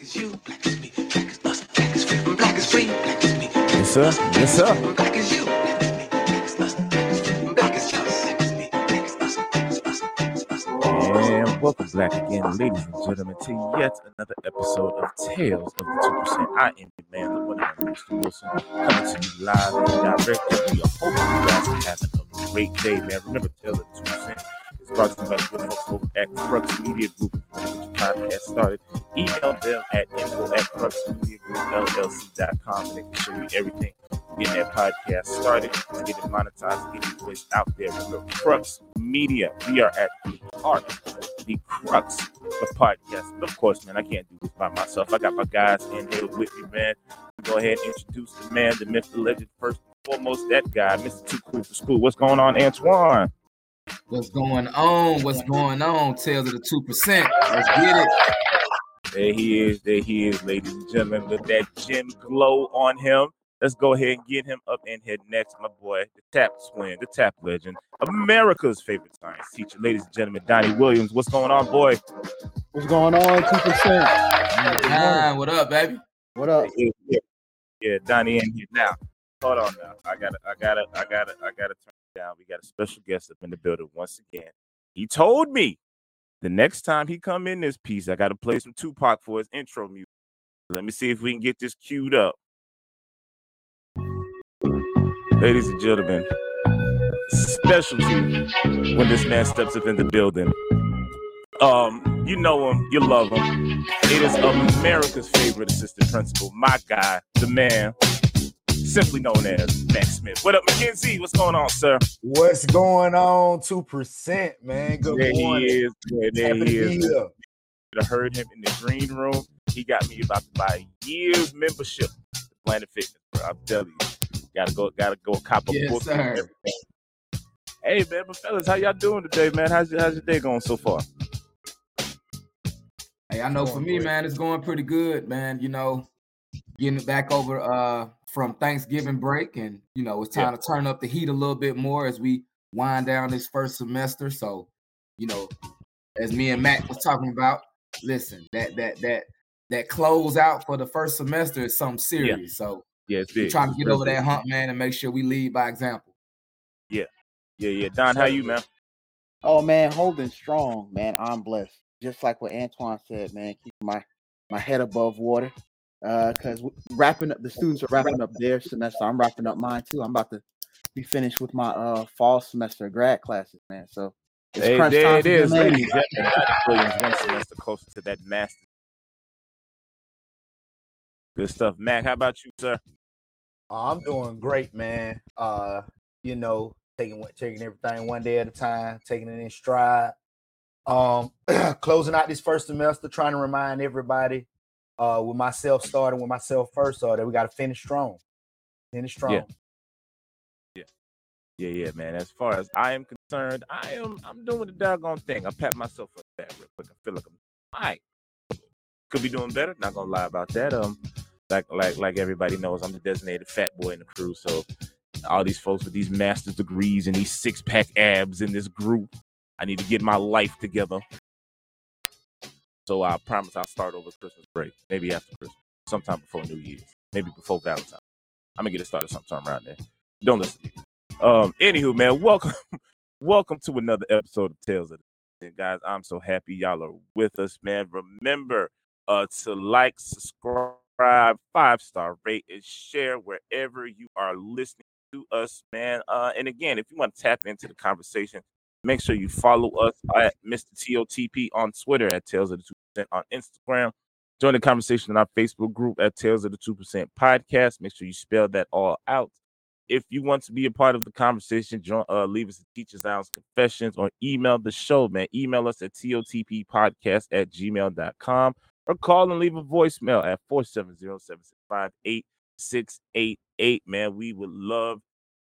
as you, black as me, black as us, black as free. Black as free, black as me. Yes, sir. Yes, sir. Black as you, you, welcome back again, ladies and gentlemen, to yet another episode of Tales of the 2%. I am your man, the one and only Mr. Wilson, coming to you live and direct. We are hoping you guys are having a great day, man. Remember, Tales of the 2% you by the folks at Crux Media Group. Podcast started, email them at info at cruxmediagroupllc.com and they can show you everything getting that podcast started, get it monetized, get your voice out there. Remember, Crux Media, we are at the heart, the crux of of course, man, I can't do this by myself. I got my guys in here with me, man. Go ahead and introduce the man, the myth, the legend. First and foremost, that guy, Mr. Too Cool for School. What's going on, Antoine? What's going on? What's going on? Tales of the two percent. Let's get it. There he is. There he is, ladies and gentlemen. Look that gym glow on him. Let's go ahead and get him up in here next, my boy, the tap twin, the tap legend, America's favorite science teacher, ladies and gentlemen, Donny Williams. What's going on, boy? What's going on? Two percent. What up, baby? What up? Yeah, yeah, yeah, Donny in here now. Hold on now. I gotta, I gotta, I gotta, I gotta turn it down. We got a special guest up in the building once again. He told me the next time he come in this piece, I gotta play some Tupac for his intro music. Let me see if we can get this queued up. Ladies and gentlemen, specialty when this man steps up in the building. Um, you know him, you love him. It is America's favorite assistant principal, my guy, the man, simply known as Matt Smith. What up, McKenzie? What's going on, sir? What's going on? Two percent, man. Good there morning. he is. Yeah, there Happy he is. here. I heard him in the green room. He got me about to buy a year's membership to Planet Fitness, bro. I'm telling you. Gotta go, gotta go cop a Yes, book sir. and everything. Hey man, but fellas, how y'all doing today, man? How's your, how's your day going so far? Hey, I know for me, man, it's going pretty good, man. You know, getting it back over uh from Thanksgiving break, and you know, it's time to turn up the heat a little bit more as we wind down this first semester. So, you know, as me and Matt was talking about, listen, that that that that close out for the first semester is something serious. So Yeah, it's we're big. trying to get real over big. that hump, man, and make sure we lead by example. Yeah, yeah, yeah. Don, how you, man? Oh man, holding strong, man. I'm blessed. Just like what Antoine said, man. Keep my my head above water. Uh, cause w- wrapping up, the students are wrapping up their semester. I'm wrapping up mine too. I'm about to be finished with my uh fall semester grad classes, man. So it's Hey, crunch there time it for them, is, man. ladies and gentlemen. Donny Williams, one semester closer to that master. Good stuff, Mac. How about you, sir? I'm doing great, man. Uh, you know, taking what taking everything one day at a time, taking it in stride. Um, closing out this first semester, trying to remind everybody, uh, with myself starting with myself first, uh, that we got to finish strong. Finish strong. Yeah, yeah, yeah, man. As far as I am concerned, I am I'm doing the doggone thing. I pat myself on the back real quick. I feel like I'm all right. Could be doing better. Not gonna lie about that. Um, like like like everybody knows, I'm the designated fat boy in the crew. So all these folks with these master's degrees and these six pack abs in this group, I need to get my life together. So I promise I'll start over Christmas break, maybe after Christmas, sometime before New Year's, maybe before Valentine's. I'm gonna get it started sometime around there. Don't listen to me. Um, anywho, man, welcome, welcome to another episode of Tales of the and guys. I'm so happy y'all are with us, man. Remember uh to like, subscribe, five star rate, and share wherever you are listening to us, man. Uh, and again, if you want to tap into the conversation, make sure you follow us at Mr. TOTP on Twitter at Tales of the Two Percent on Instagram. Join the conversation in our Facebook group at Tales of the Two Percent Podcast. Make sure you spell that all out if you want to be a part of the conversation, join, uh, leave us a teacher's lounge confessions or email the show, man. Email us at totppodcast at gmail.com or call and leave a voicemail at 470-765-8688, man. We would love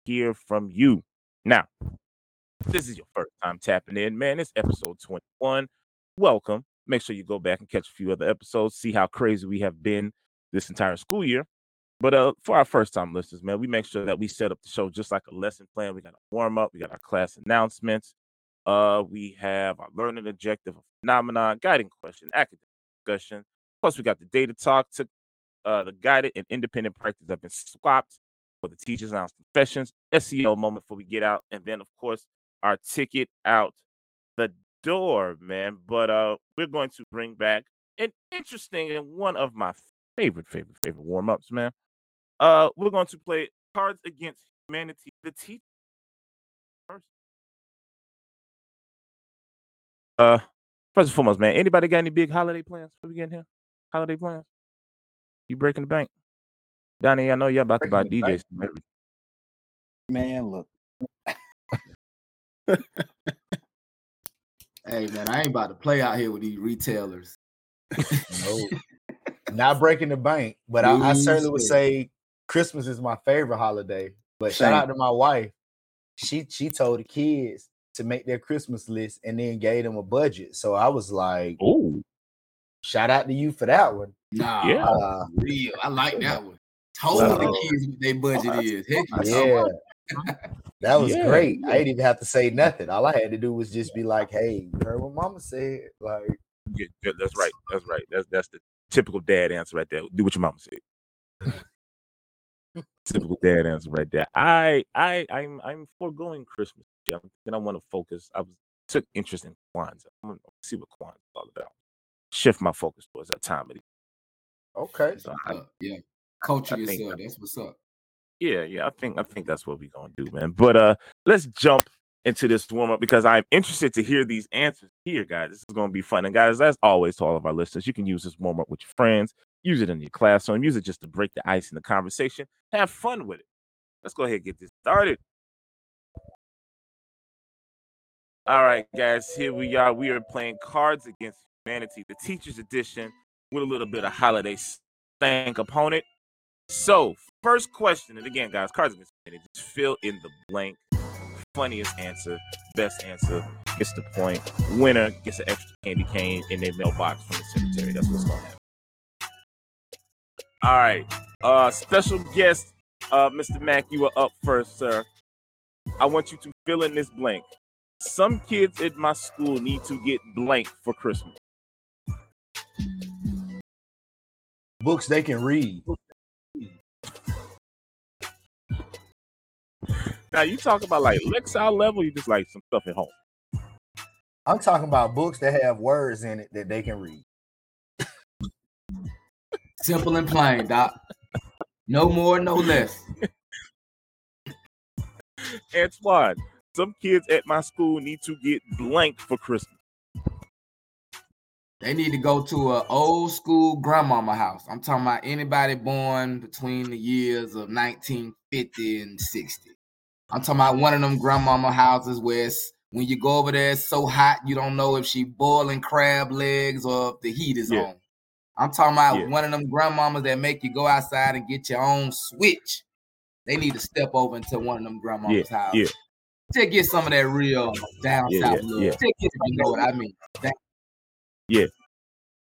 to hear from you. Now, this is your first time tapping in, man. It's episode 21. Welcome. Make sure you go back and catch a few other episodes, see how crazy we have been this entire school year. But uh, for our first time listeners, man, we make sure that we set up the show just like a lesson plan. We got a warm up, we got our class announcements, uh, we have our learning objective, a phenomenon, guiding question, academic discussion, Plus, we got the data talk. Took uh, the guided and independent practice have been swapped for the teachers announced confessions, SEL moment before we get out, and then of course our ticket out the door, man. But uh, we're going to bring back an interesting and one of my favorite, favorite, favorite warm ups, man. Uh, we're going to play Cards Against Humanity, the teacher. First. Uh, first and foremost, man. Anybody got any big holiday plans for we getting here? Holiday plans? You breaking the bank, Donny? I know you're about to buy DJs. Man, look. Hey man, I ain't about to play out here with these retailers. No, not breaking the bank, but I, I certainly would say Christmas is my favorite holiday. But shout out to my wife. She she told the kids to make their Christmas list and then gave them a budget. So I was like, Oh, shout out to you for that one. Nah, Yeah. Uh, real. I like that one. Told Wow. the kids what their budget is. Heck, yeah. That was Yeah, great. yeah. I didn't even have to say nothing. All I had to do was just be like, "Hey, you heard what Mama said?" Like, yeah, yeah, that's right. That's right. That's that's the typical dad answer right there. Do what your mama said. typical dad answer right there. I I I'm I'm foregoing Christmas. Yeah, I'm thinking I want to focus. I was took interest in Kwanzaa. I'm gonna see what Kwanzaa is all about. Shift my focus towards that time of the okay, so I, Uh, yeah. Culture I yourself. that- That's what's up. Yeah, yeah. I think I think that's what we're gonna do, man. But uh let's jump into this warm up because I'm interested to hear these answers here, guys. This is gonna be fun. And guys, as always, to all of our listeners, you can use this warm up with your friends, use it in your classroom, use it just to break the ice in the conversation. Have fun with it. Let's go ahead and get this started. All right, guys, here we are. We are playing Cards Against Humanity, the teacher's edition, with a little bit of holiday stank opponent. So, first question, and again, guys, Cards Against Humanity, just fill in the blank. Funniest answer, best answer gets the point. Winner gets an extra candy cane in their mailbox from the secretary. That's what's to happen. All right, uh, special guest, uh, Mr. Mack, you are up first, sir. I want you to fill in this blank. Some kids at my school need to get blank for Christmas. books they can read. Now you talk about like Lexile level, you just like some stuff at home. I'm talking about books that have words in it that they can read. Simple and plain, Doc. No more, no less. Antoine, some kids at my school need to get blank for Christmas. They need to go to an old school grandmama house. I'm talking about anybody born between the years of 1950 and 60. I'm talking about one of them grandmama houses where when you go over there, it's so hot you don't know if she boiling crab legs or if the heat is Yeah. on. I'm talking about Yeah. one of them grandmamas that make you go outside and get your own switch. They need to step over into one of them grandmamas houses. yeah. Just get some of that real down Yeah, south yeah, love. yeah. Just get it, you know what I mean. That-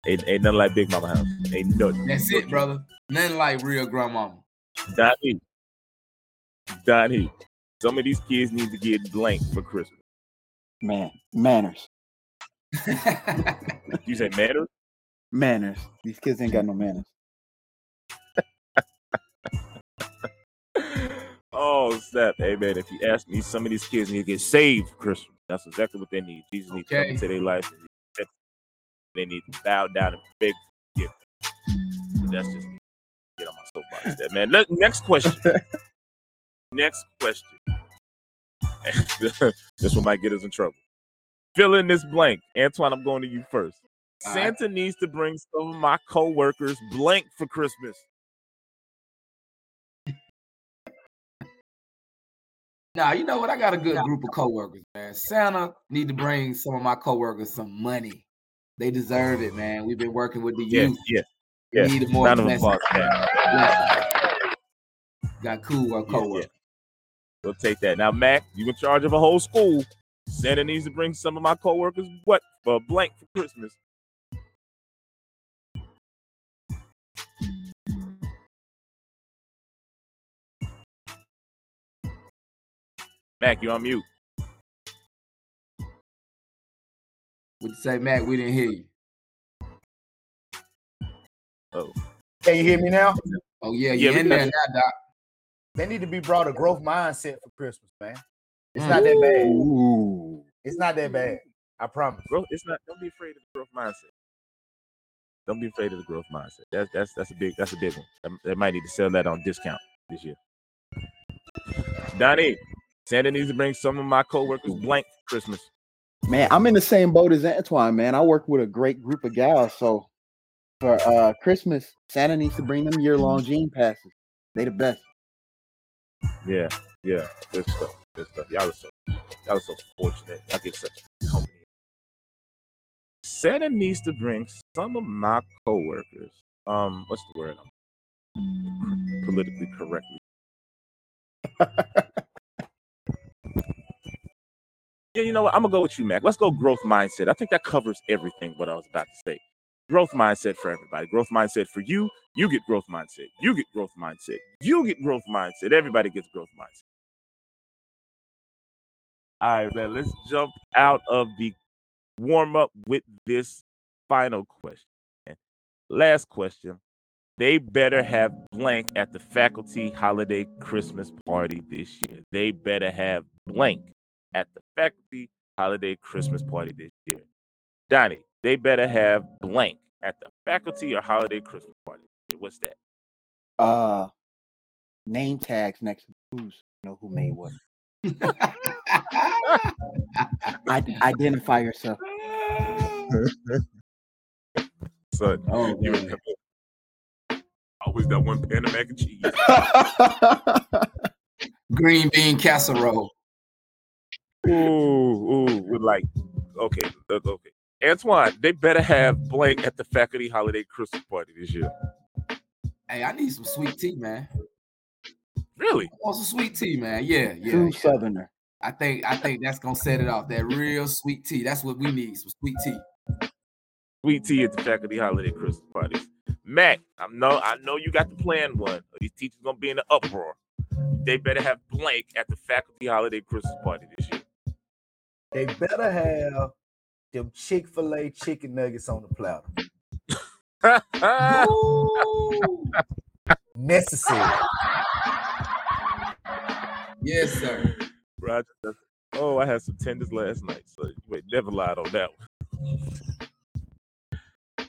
Ain't, ain't nothing like Big Mama House. Ain't nothing. that's it, brother. Nothing like real grandmama. Donny. Donny. Some of these kids need to get blank for Christmas. Man, manners. You say manners? Manners. These kids ain't got no manners. oh, snap. Hey, man, if you ask me, some of these kids need to get saved for Christmas. That's exactly what they need. Jesus needs to come Okay. into their life. and They need to bow down and beg for forgiveness. That's just me. Get on my soapbox there, man. Let- next question. next question. this one might get us in trouble. Fill in this blank. Antoine, I'm going to you first. All right. Santa needs to bring some of my coworkers blank for Christmas. Now, you know what? I got a good group of coworkers, man. Santa need to bring some of my coworkers some money. They deserve it, man. We've been working with the Yeah, youth. yeah. We yeah. need a more Round of blessed- applause, man. Got cool uh, Yeah, coworkers. Yeah. We'll take that. Now, Mac, you in charge of a whole school. Santa needs to bring some of my coworkers what for blank for Christmas. Mac, you on mute. Would you say, Mac? we didn't hear you? Oh, Can you hear me now? Oh yeah, Yeah, you we in there now, Doc. They need to be brought a growth mindset for Christmas, man. It's not that bad. Ooh. It's not that bad. I promise. growth. It's not. Don't be afraid of the growth mindset. Don't be afraid of the growth mindset. That's that's that's a big that's a big one. They might need to sell that on discount this year. Donny, Santa needs to bring some of my coworkers blank for Christmas. Man, I'm in the same boat as Antoine, man. I work with a great group of gals, so for uh Christmas, Santa needs to bring them year-long jean passes. They the best. Yeah, yeah, good stuff. Good stuff. Y'all are so y'all are so fortunate. I get such company. Santa needs to bring some of my coworkers. Um, what's the word? I'm politically correctly. yeah, you know what? I'm gonna go with you, Mac. Let's go growth mindset. I think that covers everything what I was about to say. Growth mindset for everybody. Growth mindset for you. You get growth mindset. You get growth mindset. You get growth mindset. Everybody gets growth mindset. All right, man. Let's jump out of the warm up with this final question. Last question. They better have blank at the faculty holiday Christmas party this year. They better have blank at the faculty holiday Christmas party this year. Donny, they better have blank at the faculty or holiday Christmas party. What's that? Uh name tags next to who's you know who made what. I, identify yourself. Son, Oh, you remember always that one pan of mac and cheese. Green bean casserole. Ooh, ooh, with like, okay, look, okay. Antoine, they better have blank at the faculty holiday Christmas party this year. Hey, I need some sweet tea, man. Really? I want some sweet tea, man. Yeah, yeah. True yeah. Southerner. I think I think that's gonna set it off. That real sweet tea. That's what we need. Some sweet tea. Sweet tea at the faculty holiday Christmas parties. Matt, I know, I know you got the planned one. These teachers gonna be in the uproar. They better have blank at the faculty holiday Christmas party this year. They better have them Chick Fil A chicken nuggets on the platter. Necessary. Yes, sir. Roger. Oh, I had some tenders last night, so you ain't never lied on that one.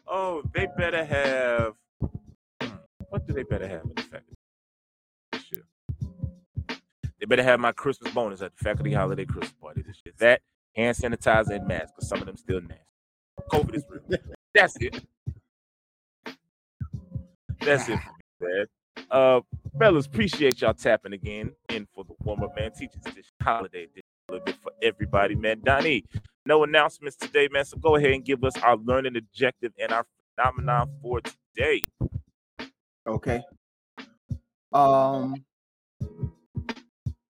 Oh, they better have. hmm, What do they better have at the faculty this year? They better have my Christmas bonus at the faculty holiday Christmas party this year. That hand sanitizer and mask, because some of them still nasty. COVID is real. That's it. That's it for me, man. Uh, fellas, appreciate y'all tapping again in for the warm up, man. Teachers edition, holiday edition, a little bit for everybody, man. Donny, no announcements today, man. So go ahead and give us our learning objective and our phenomenon for today. Okay. Um.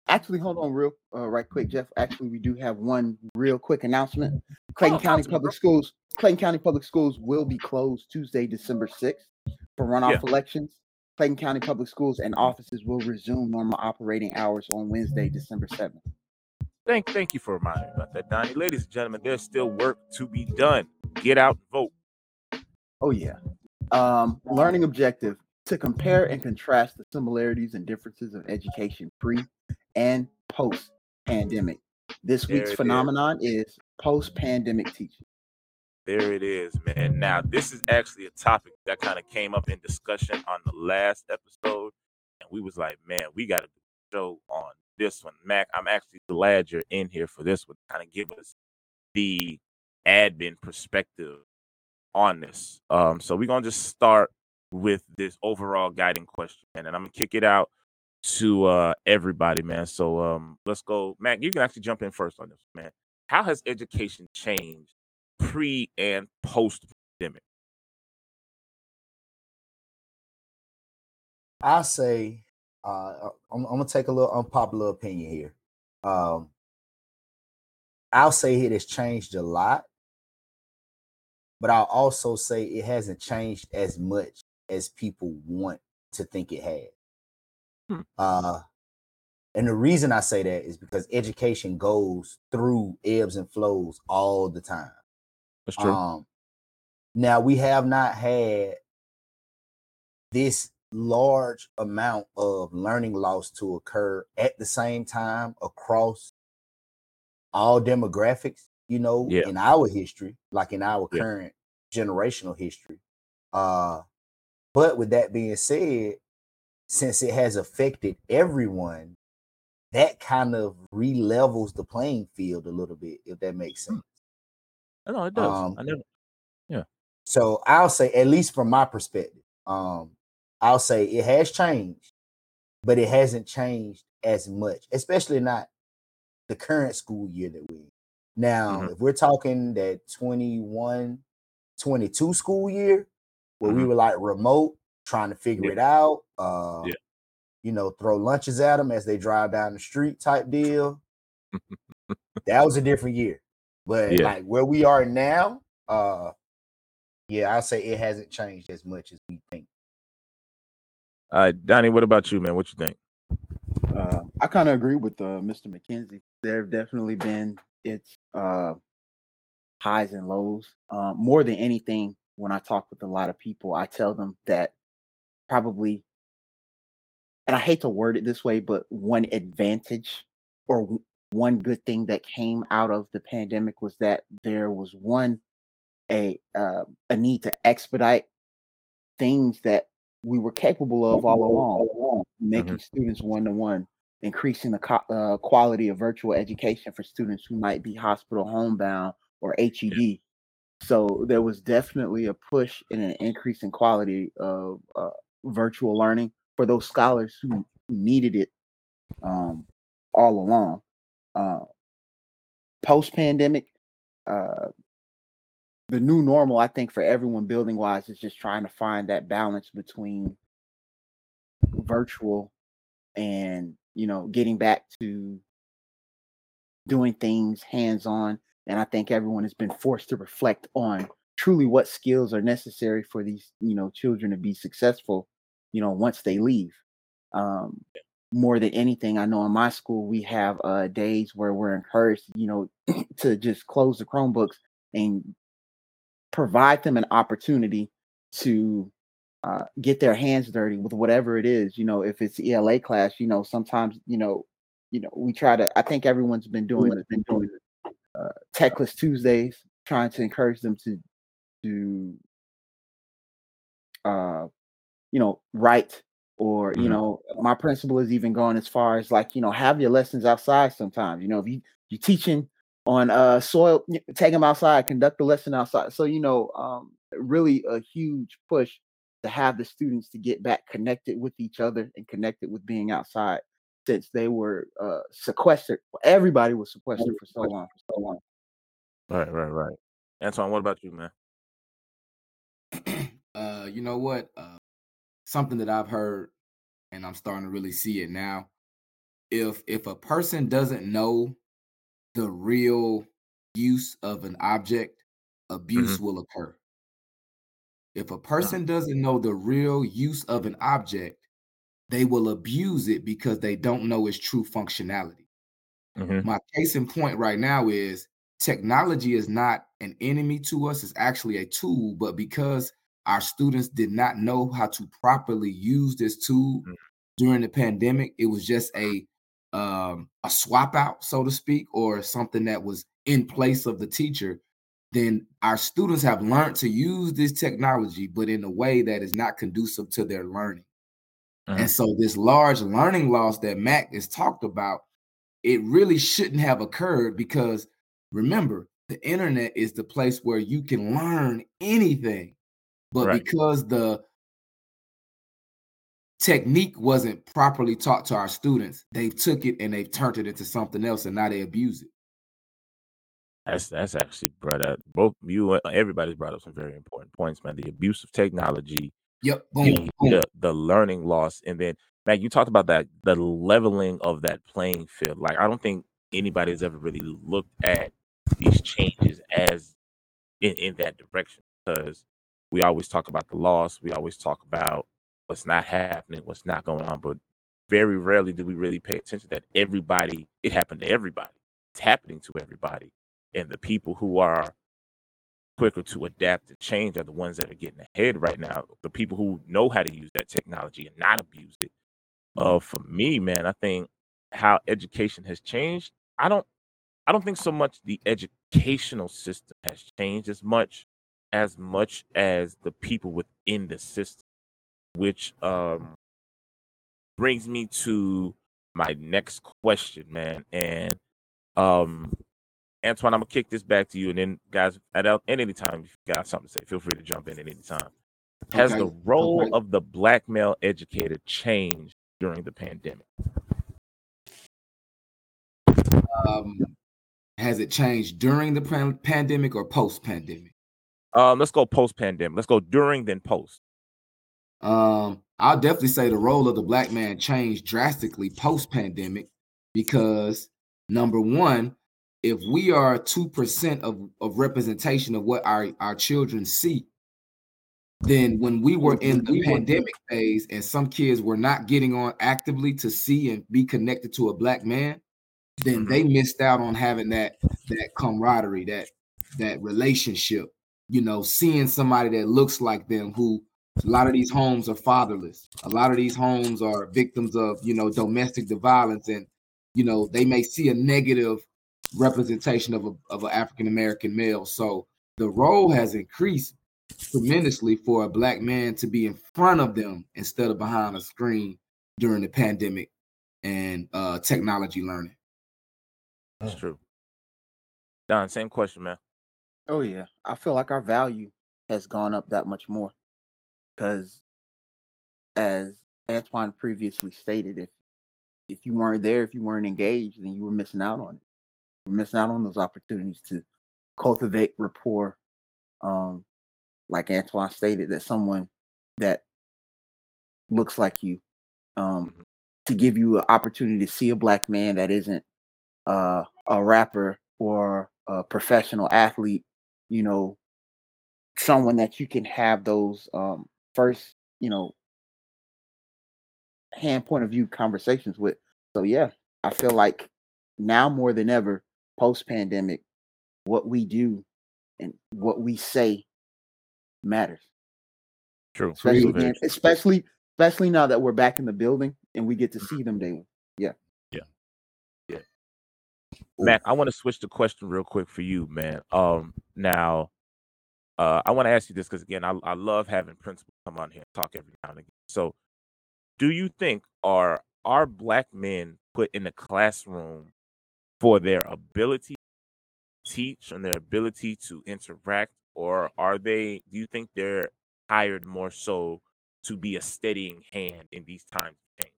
Actually, hold on, real uh, right quick, Jeff. Actually, we do have one real quick announcement. Clayton Oh, County Public Schools. Clayton County Public Schools will be closed Tuesday, December sixth, for runoff elections. Clayton County Public Schools and offices will resume normal operating hours on Wednesday, December seventh. Thank, thank you for reminding me about that, Donny. Ladies and gentlemen, there's still work to be done. Get out and vote. Oh yeah. Um, learning objective to compare and contrast the similarities and differences of education pre and post pandemic. This There week's it is. phenomenon is post pandemic teaching. There it is, man. Now, this is actually a topic that kind of came up in discussion on the last episode. And we was like, man, we got to do a show on this one. Mac, I'm actually glad you're in here for this one. Kind of give us the admin perspective on this. Um, so we're to just start with this overall guiding question. And then I'm to kick it out to uh, everybody, man. So um, let's go. Mac, you can actually jump in first on this, man. How has education changed pre and post pandemic? I say, uh, I'm, I'm gonna take a little unpopular opinion here. Um, I'll say it has changed a lot, but I'll also say it hasn't changed as much as people want to think it has. Hmm. Uh, and the reason I say that is because education goes through ebbs and flows all the time. That's Um, now we have not had this large amount of learning loss to occur at the same time across all demographics, you know, Yeah. in our history, like in our Yeah. current generational history. Uh but with that being said, since it has affected everyone, that kind of re-levels the playing field a little bit, if that makes sense. No, it does. Um, I never. Yeah. So I'll say, at least from my perspective, um, I'll say it has changed, but it hasn't changed as much, especially not the current school year that we're in. Now, Mhm. if we're talking that 21, 22 school year, where we Mhm. were like remote, trying to figure Yeah. it out, uh, Yeah. you know, throw lunches at them as they drive down the street type deal. that was a different year. But Yeah. like where we are now, uh, yeah, I'll say it hasn't changed as much as we think. All right, Donny, what about you, man? What you think? Uh, I kind of agree with uh, Mr. McKenzie. There have definitely been its uh, highs and lows. Um, more than anything, when I talk with a lot of people, I tell them that probably, and I hate to word it this way, but one advantage or one good thing that came out of the pandemic was that there was one a uh, a need to expedite things that we were capable of all along, making students one to one, increasing the co- uh, quality of virtual education for students who might be hospital homebound or HED. So there was definitely a push and an increase in quality of uh, virtual learning for those scholars who needed it um, all along. Uh, Post pandemic, uh, the new normal, I think, for everyone building wise is just trying to find that balance between virtual and you know getting back to doing things hands on. And I think everyone has been forced to reflect on truly what skills are necessary for these you know children to be successful. You know, once they leave. Um, more than anything, I know in my school we have uh, days where we're encouraged, you know, to just close the Chromebooks and provide them an opportunity to uh, get their hands dirty with whatever it is. You know, if it's ELA class, you know, sometimes you know, you know, we try to. I think everyone's been doing has been doing uh, Techless Tuesdays, trying to encourage them to to uh, you know right or you Mhm. know my principal is even going as far as like you know have your lessons outside sometimes you know if you you teaching on uh soil take them outside conduct the lesson outside so you know um really a huge push to have the students to get back connected with each other and connected with being outside since they were uh sequestered everybody was sequestered for so long for so long Right, right, right. Antoine, what about you, man? uh, you know what? Uh, something that I've heard, and I'm starting to really see it now. If if a person doesn't know the real use of an object, abuse will occur. If a person doesn't know the real use of an object, they will abuse it because they don't know its true functionality. Mm-hmm. My case in point right now is technology is not an enemy to us, it's actually a tool, but because our students did not know how to properly use this tool Mm. during the pandemic, it was just a um a swap out, so to speak, or something that was in place of the teacher. Then our students have learned to use this technology, but in a way that is not conducive to their learning. And so this large learning loss that Mac is talked about, it really shouldn't have occurred because remember, the internet is the place where you can learn anything. But Right. because the technique wasn't properly taught to our students, they took it and they've turned it into something else and now they abuse it. That's that's actually brought up both you and everybody's brought up some very important points, man. The abuse of technology, Yep. Boom. the, boom. the the learning loss, and then man, you talked about that the leveling of that playing field. Like I don't think anybody's ever really looked at these changes as in, in that direction because we always talk about the loss, we always talk about what's not happening, what's not going on, but very rarely do we really pay attention that everybody it happened to everybody. It's happening to everybody. And the people who are quicker to adapt to change are the ones that are getting ahead right now. The people who know how to use that technology and not abuse it. Uh, for me, man, I think how education has changed. I don't, I don't think so much the educational system has changed as much, as much as the people within the system, which um brings me to my next question, man. And um Antoine, I'm gonna kick this back to you, and then guys, at, any time, if you got something to say, feel free to jump in at any time. Has Okay, the role okay. of the black male educator changed during the pandemic? Um, has it changed during the pan- pandemic or post pandemic? Um, let's go post pandemic. Let's go during then post. Um, I'll definitely say the role of the black man changed drastically post pandemic because number one, if we are two percent of, of representation of what our, our children see, then when we were in the pandemic phase and some kids were not getting on actively to see and be connected to a black man, then they missed out on having that that camaraderie, that that relationship, you know, seeing somebody that looks like them who a lot of these homes are fatherless. A lot of these homes are victims of, you know, domestic violence and you know, they may see a negative representation of a of an African American male. So the role has increased tremendously for a black man to be in front of them instead of behind a screen during the pandemic and uh technology learning. That's Mm. true. Don, same question, man. Oh yeah, I feel like our value has gone up that much more because, as Antoine previously stated, if if you weren't there, if you weren't engaged, then you were missing out on it. You're missing out on those opportunities to cultivate rapport. Um, like Antoine stated, that someone that looks like you, um, Mhm. to give you an opportunity to see a black man that isn't uh, a rapper or a professional athlete, you know, someone that you can have those um, first, you know, hand point of view conversations with. So yeah, I feel like now more than ever, post pandemic, what we do and what we say matters. True. Especially, True, very being- true. especially, especially now that we're back in the building and we get to see them daily. Mac, I want to switch the question real quick for you, man. Um, now, uh, I want to ask you this because again, I, I love having principals come on here and talk every now and again. So, do you think are are black men put in the classroom for their ability to teach and their ability to interact, or are they? Do you think they're hired more so to be a steadying hand in these times of change?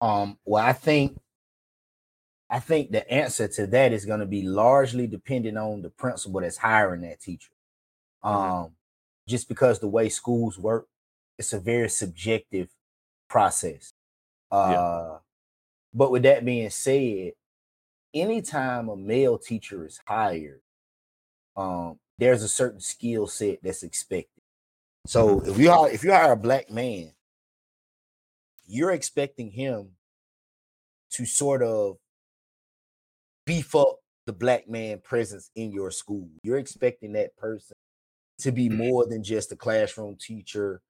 Um, well, I think I think the answer to that is going to be largely dependent on the principal that's hiring that teacher. Um, Mhm. just because the way schools work, it's a very subjective process. Uh, but with that being said, anytime a male teacher is hired, um, there's a certain skill set that's expected. So if you hire if you hire a black man, you're expecting him to sort of beef up the black man presence in your school. You're expecting that person to be Mhm. more than just a classroom teacher,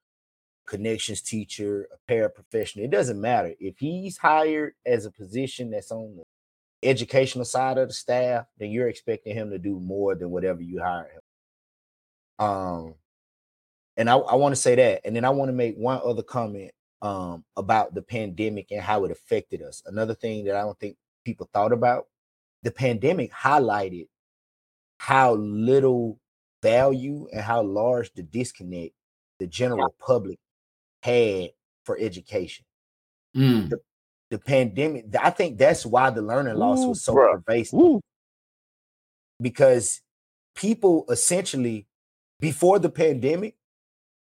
connections teacher, a paraprofessional. It doesn't matter. If he's hired as a position that's on the educational side of the staff, then you're expecting him to do more than whatever you hire him. Um, and I, I want to say that, and then I want to make one other comment um about the pandemic and how it affected us. Another thing that I don't think people thought about, the pandemic highlighted how little value and how large the disconnect the general public had for education. Mm, The pandemic, I think that's why the learning loss Ooh, was so bruh. pervasive. Woo. because people essentially before the pandemic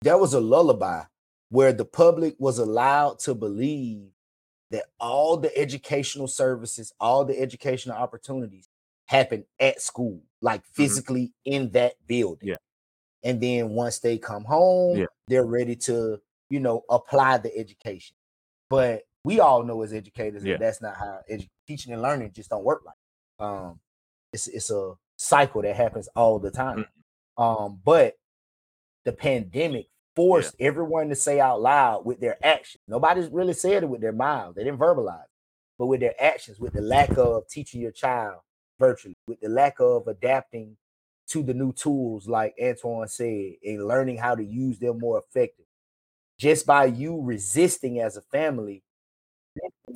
there was a lullaby where the public was allowed to believe that all the educational services all the educational opportunities happen at school like physically in that building Mm-hmm. Yeah. and then once they come home Yeah. they're ready to you know apply the education but we all know as educators Yeah. that that's not how edu- teaching and learning just don't work like um it's it's a cycle that happens all the time. Um, but the pandemic forced everyone to say out loud with their actions. Nobody's really said it with their mouths. They didn't verbalize, but with their actions, with the lack of teaching your child virtually, with the lack of adapting to the new tools, like Antoine said, and learning how to use them more effective. Just by you resisting as a family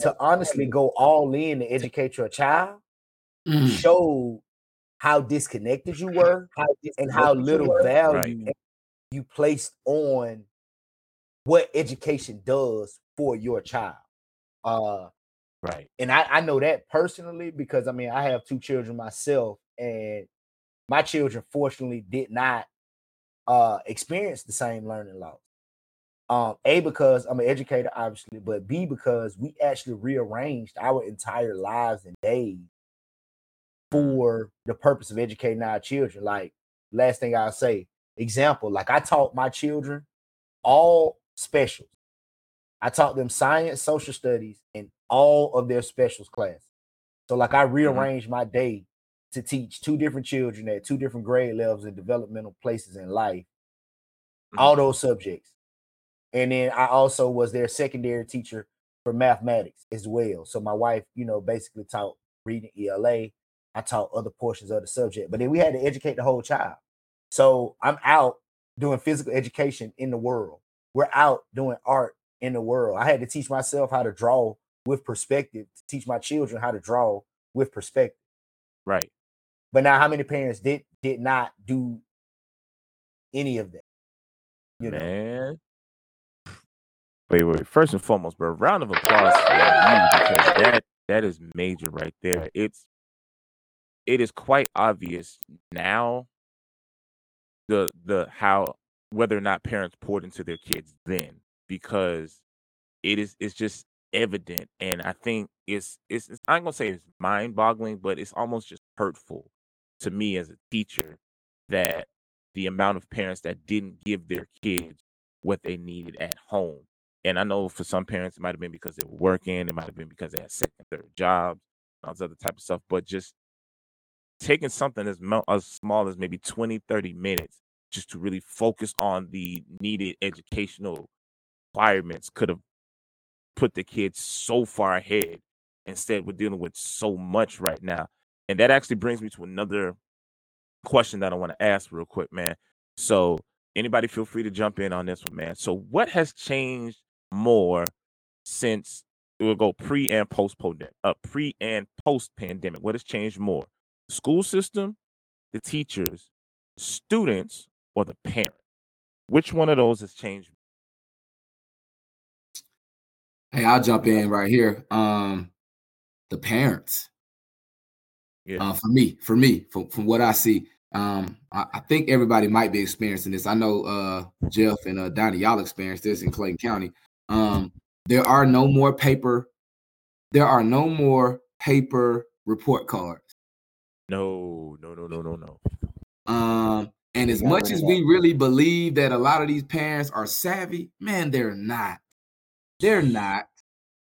to honestly go all in to educate your child Mm. showed how disconnected you were and how little value you placed on what education does for your child. Uh, Right. and I, I know that personally because I mean I have two children myself, and my children fortunately did not uh experience the same learning loss. Um, A because I'm an educator, obviously, but B because we actually rearranged our entire lives and days for the purpose of educating our children. Like last thing I'll say, example, like I taught my children all specials. I taught them science, social studies, and all of their specials class. So like I mm-hmm. rearranged my day to teach two different children at two different grade levels and developmental places in life, mm-hmm. all those subjects. And then I also was their secondary teacher for mathematics as well. So my wife, you know, basically taught reading ELA. I taught other portions of the subject, but then we had to educate the whole child. So I'm out doing physical education in the world. We're out doing art in the world. I had to teach myself how to draw with perspective, to teach my children how to draw with perspective. Right. But now, how many parents did did not do any of that? You know, Man. Wait, wait. First and foremost, bro, round of applause for you because that that is major right there. It's it is quite obvious now the the how whether or not parents poured into their kids then because it is it's just evident and I think it's it's, it's I'm gonna say it's mind boggling, but it's almost just hurtful to me as a teacher that the amount of parents that didn't give their kids what they needed at home. And I know for some parents it might have been because they were working, it might have been because they had second, third jobs, all this other type of stuff. But just taking something as, as small as maybe 20, 30 minutes just to really focus on the needed educational requirements could have put the kids so far ahead. Instead, we're dealing with so much right now. And that actually brings me to another question that I want to ask real quick, man. So, anybody feel free to jump in on this one, man. So, what has changed more since we'll go pre and post pandemic? Uh, pre and post pandemic. What has changed more? School system, the teachers, students, or the parent? Which one of those has changed? Hey, I'll jump in right here. Um, the parents. Yeah. Uh, for me, for me, from, from what I see, um, I, I think everybody might be experiencing this. I know uh, Jeff and uh, Donny, y'all experienced this in Clayton County. Um, there are no more paper. There are no more paper report cards. No, no, no, no, no, no. Um, and as much as we really believe that a lot of these parents are savvy, man, they're not. They're not.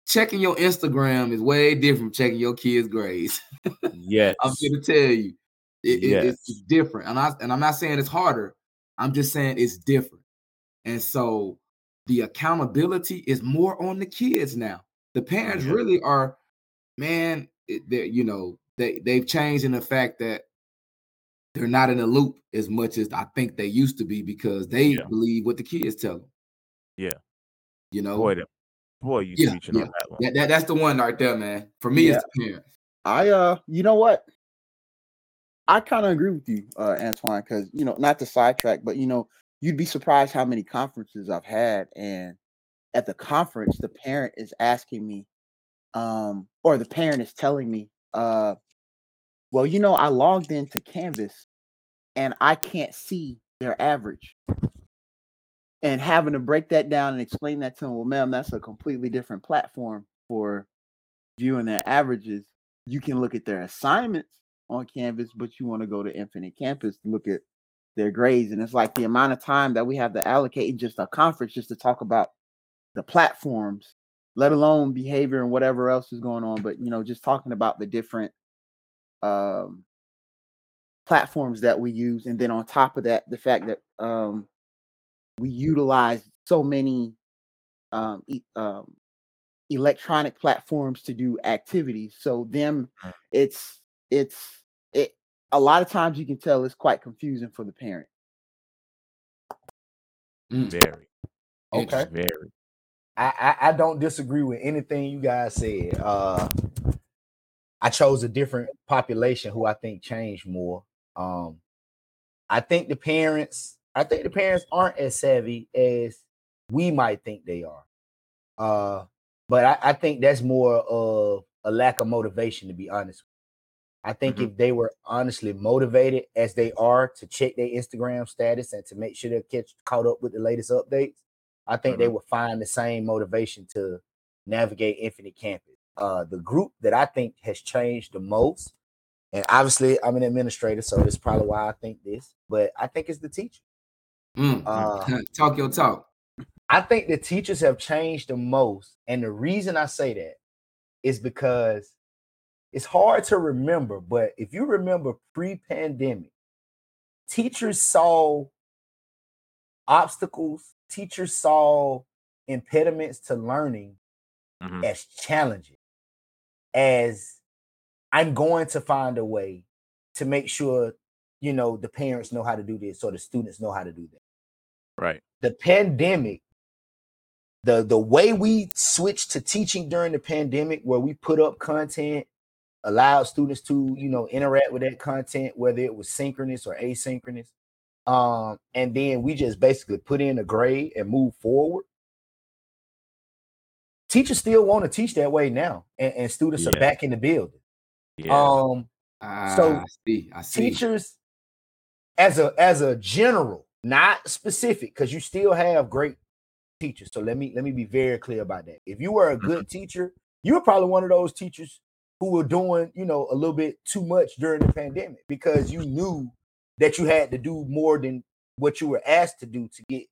Checking your Instagram is way different from checking your kids' grades. Yes. I'm to tell you, it, it- it's, different. And I and I'm not saying it's harder. I'm just saying it's different. And so the accountability is more on the kids now. The parents really are, man. It, they're, you know, they they've changed in the fact that they're not in the loop as much as I think they used to be because they Yeah. believe what the kids tell them. Yeah. You know, Boy, that, boy, you Yeah, preaching yeah. on that one. that, that- that's the one right there, man. For me, it's the parents. I uh, you know what? I kind of agree with you, uh, Antoine, because you know, not to sidetrack, but you know, you'd be surprised how many conferences I've had, and at the conference, the parent is asking me, um, or the parent is telling me, uh, well, you know, I logged into Canvas, and I can't see their average, and having to break that down and explain that to them. Well, ma'am, that's a completely different platform for viewing their averages. You can look at their assignments on Canvas, but you want to go to Infinite Campus to look at their grades. And it's like the amount of time that we have to allocate in just a conference just to talk about the platforms, let alone behavior and whatever else is going on. But you know, just talking about the different um platforms that we use, and then on top of that, the fact that um, we utilize so many um, e- um, electronic platforms to do activities. So them, Mm. it's it's it. A lot of times you can tell it's quite confusing for the parent. Mm. Very, Okay. very. I, I I don't disagree with anything you guys said. Uh I chose a different population who I think changed more. Um I think the parents I think the parents aren't as savvy as we might think they are. Uh but I, I think that's more of a lack of motivation to be honest. I think Mhm. if they were honestly motivated as they are to check their Instagram status and to make sure they're catch caught up with the latest updates, I think they would find the same motivation to navigate Infinite Campus. Uh, the group that I think has changed the most, and obviously I'm an administrator, so that's probably why I think this, but I think it's the teacher. Mm. Uh, talk your talk. I think the teachers have changed the most. And the reason I say that is because it's hard to remember, but if you remember pre pandemic, teachers saw obstacles, teachers saw impediments to learning Mhm. as challenging, as I'm going to find a way to make sure, you know, the parents know how to do this or the students know how to do that Right. the pandemic the the way we switched to teaching during the pandemic where we put up content allowed students to you know interact with that content whether it was synchronous or asynchronous um and then we just basically put in a grade and move forward teachers still want to teach that way now and, and students are back in the building Yeah. um Ah, So, I see. I see. teachers as a as a general not specific because you still have great teachers so let me let me be very clear about that if you were a good teacher you were probably one of those teachers who were doing you know a little bit too much during the pandemic because you knew that you had to do more than what you were asked to do to get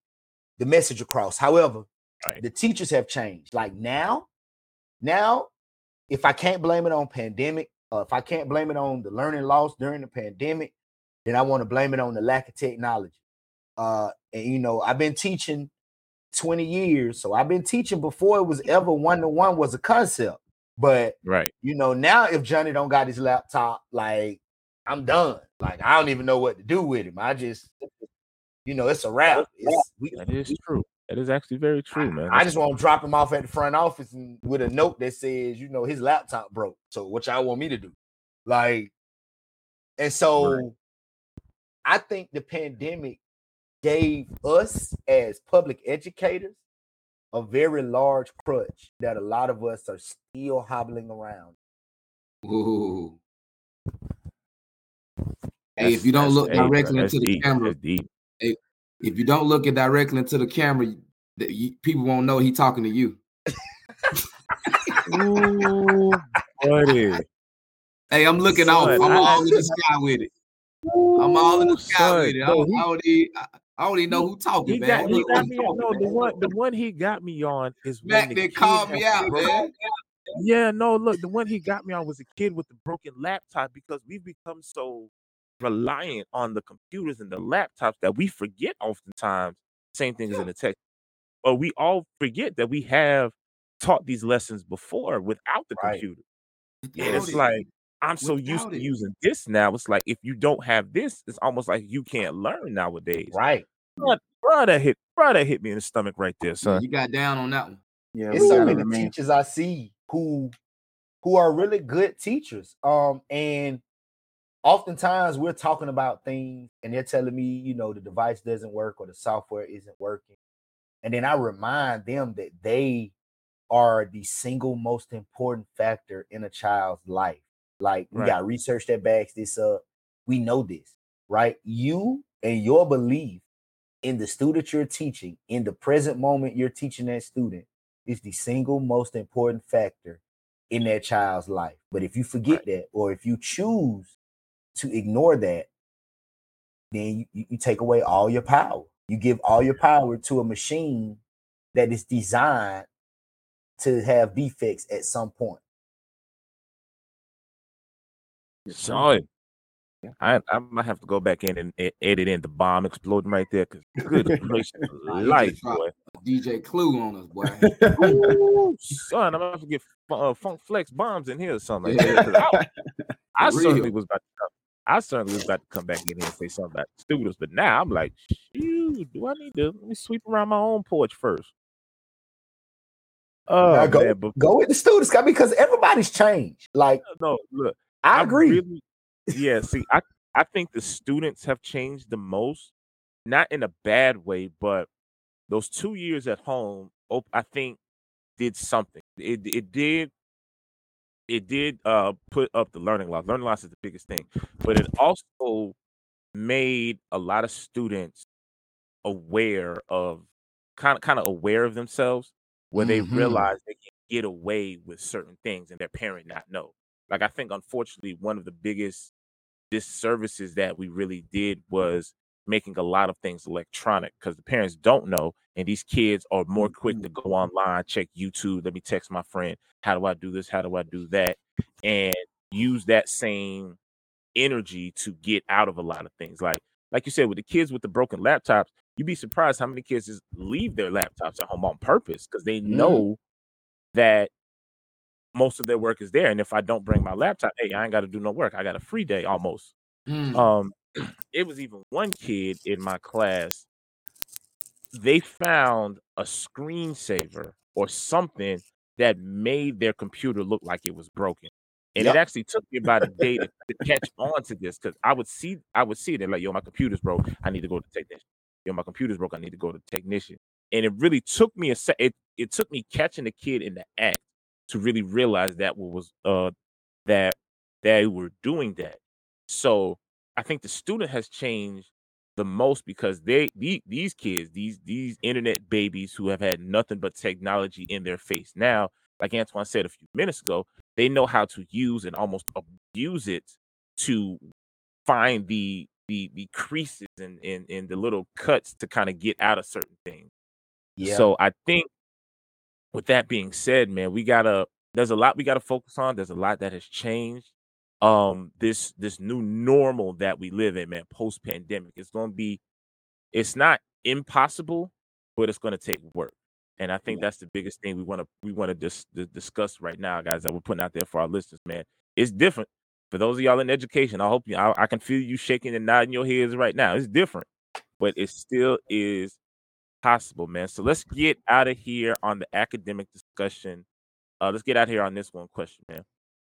the message across however Right. the teachers have changed. Like now now if i can't blame it on pandemic or if i can't blame it on the learning loss during the pandemic then i want to blame it on the lack of technology. Uh and you know i've been teaching 20 years so i've been teaching before it was ever one-to-one was a concept. But Right. you know now if johnny don't got his laptop like i'm done. Like i don't even know what to do with him. I just you know it's a wrap. It's, we, That is true. That is actually very true, man. I just want to drop him off at the front office and with a note that says, you know, his laptop broke. So what y'all want me to do? Like, and so I think the pandemic gave us as public educators a very large crutch that a lot of us are still hobbling around. Ooh. Hey, if you don't look hey, directly into the camera, That's deep. If you don't look it directly into the camera, you- you, people won't know he talking to you. Ooh, buddy. Hey, I'm looking off. I'm all in the sky with it. I'm all in the sky son, with it. I don't, I don't even, I, don't even know who talking, man. got, he got me. talking, No, the man. one, the one he got me on is when Mac the they called me out, broke- man. Yeah, no, look, the one he got me on was a kid with a broken laptop because we've become so reliant on the computers and the laptops that we forget oftentimes. Same thing as in the text, but we all forget that we have taught these lessons before without the Right. computer. Without it's it. like I'm so used Without to it. using this now. It's like if you don't have this, it's almost like you can't learn nowadays. Right. Bruh, bruh, that hit, bruh, that hit me in the stomach right there, Yeah, son. you got down on that one. Yeah, It's we so gotta many teachers I see who who are really good teachers. Um, and oftentimes we're talking about things and they're telling me, you know, the device doesn't work or the software isn't working. And then I remind them that they are the single most important factor in a child's life. Like we Right. got research that backs this up. We know this, right? You and your belief in the student you're teaching, in the present moment you're teaching that student, is the single most important factor in that child's life. But if you forget that, or if you choose to ignore that, then you, you, you take away all your power. You give all your power to a machine that is designed to have defects at some point. Son, I I might have to go back in and edit in the bomb exploding right there. Cause good gracious, life, boy. DJ Clue on us, boy. Ooh, son, I'm about to get uh, Funk Flex bombs in here or something. Like that, 'cause I, I For certainly was about to come. I certainly was about to come back in here and say something about students, but now I'm like, shoot, do I need to let me sweep around my own porch first? Oh Now go, man, but go with the students, guy, because everybody's changed. Like uh, no, look, I agree. really- yeah, see, I I think the students have changed the most, not in a bad way, but those two years at home, I think, did something. It it did. It did uh put up the learning loss. Learning loss is the biggest thing, but it also made a lot of students aware of kind of kind of aware of themselves, where they Mhm. realize they can get away with certain things and their parent not know. Like I think, unfortunately, one of the biggest disservices that we really did was making a lot of things electronic because the parents don't know, and these kids are more quick to go online, check YouTube. Let me text my friend. How do I do this? How do I do that? And use that same energy to get out of a lot of things. Like like you said, with the kids with the broken laptops, you'd be surprised how many kids just leave their laptops at home on purpose because they know that most of their work is there. And if I don't bring my laptop, hey, I ain't got to do no work. I got a free day almost. Mm. Um, it was even one kid in my class. They found a screensaver or something that made their computer look like it was broken. And Yep. it actually took me about a day to, to catch on to this because I would see, I would see it and like, yo, my computer's broke. I need to go to technician. Yo, my computer's broke. I need to go to technician. And it really took me a sec. It it took me catching the kid in the act to really realize that what was uh that they were doing that. So I think the student has changed the most because they, the these kids, these these internet babies who have had nothing but technology in their face. Now, like Antoine said a few minutes ago, they know how to use and almost abuse it to find the the the creases and and, and the little cuts to kind of get out of certain things. Yeah. So I think with that being said, man, we gotta there's a lot we gotta focus on. There's a lot that has changed. Um, this this new normal that we live in, man, post pandemic, it's gonna be it's not impossible, but it's gonna take work. And I think that's the biggest thing we want to we want to dis- dis- discuss right now, guys, that we're putting out there for our listeners, man. It's different for those of y'all in education. I hope you I, I can feel you shaking and nodding your heads right now. It's different, but it still is possible, man. So let's get out of here on the academic discussion. Uh, let's get out here on this one question, man.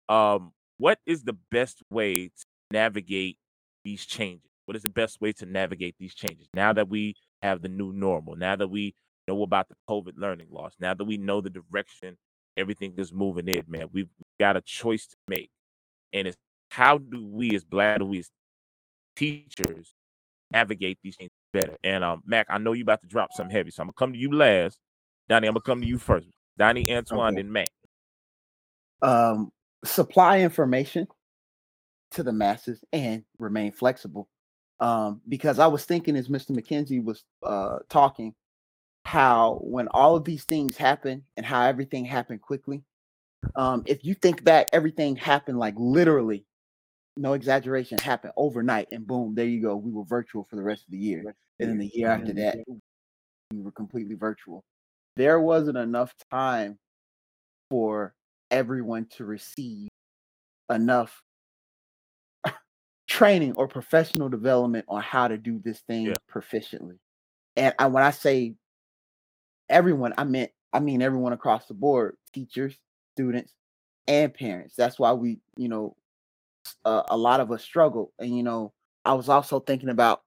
Um, what is the best way to navigate these changes? What is the best way to navigate these changes now that we have the new normal? Now that we know about the COVID learning loss, now that we know the direction everything is moving in, man, we've got a choice to make, and it's how do we, as black, do we as teachers, navigate these things better? And um, Mac, I know you about to drop something heavy, so I'm gonna come to you last. Donny, I'm gonna come to you first. Donny, Antoine, Okay. and Mac. um, supply information to the masses and remain flexible. Um, because I was thinking as Mr. McKenzie was uh, talking, how when all of these things happen and how everything happened quickly, um, if you think back, everything happened like literally, no exaggeration, happened overnight, and boom, there you go. We were virtual for the rest of the year, and then the year after that, we were completely virtual. There wasn't enough time for everyone to receive enough training or professional development on how to do this thing Yeah. proficiently. And I, when I say everyone, I meant I mean everyone across the board, teachers, students, and parents. That's why we, you know, uh, a lot of us struggle. And you know, I was also thinking about,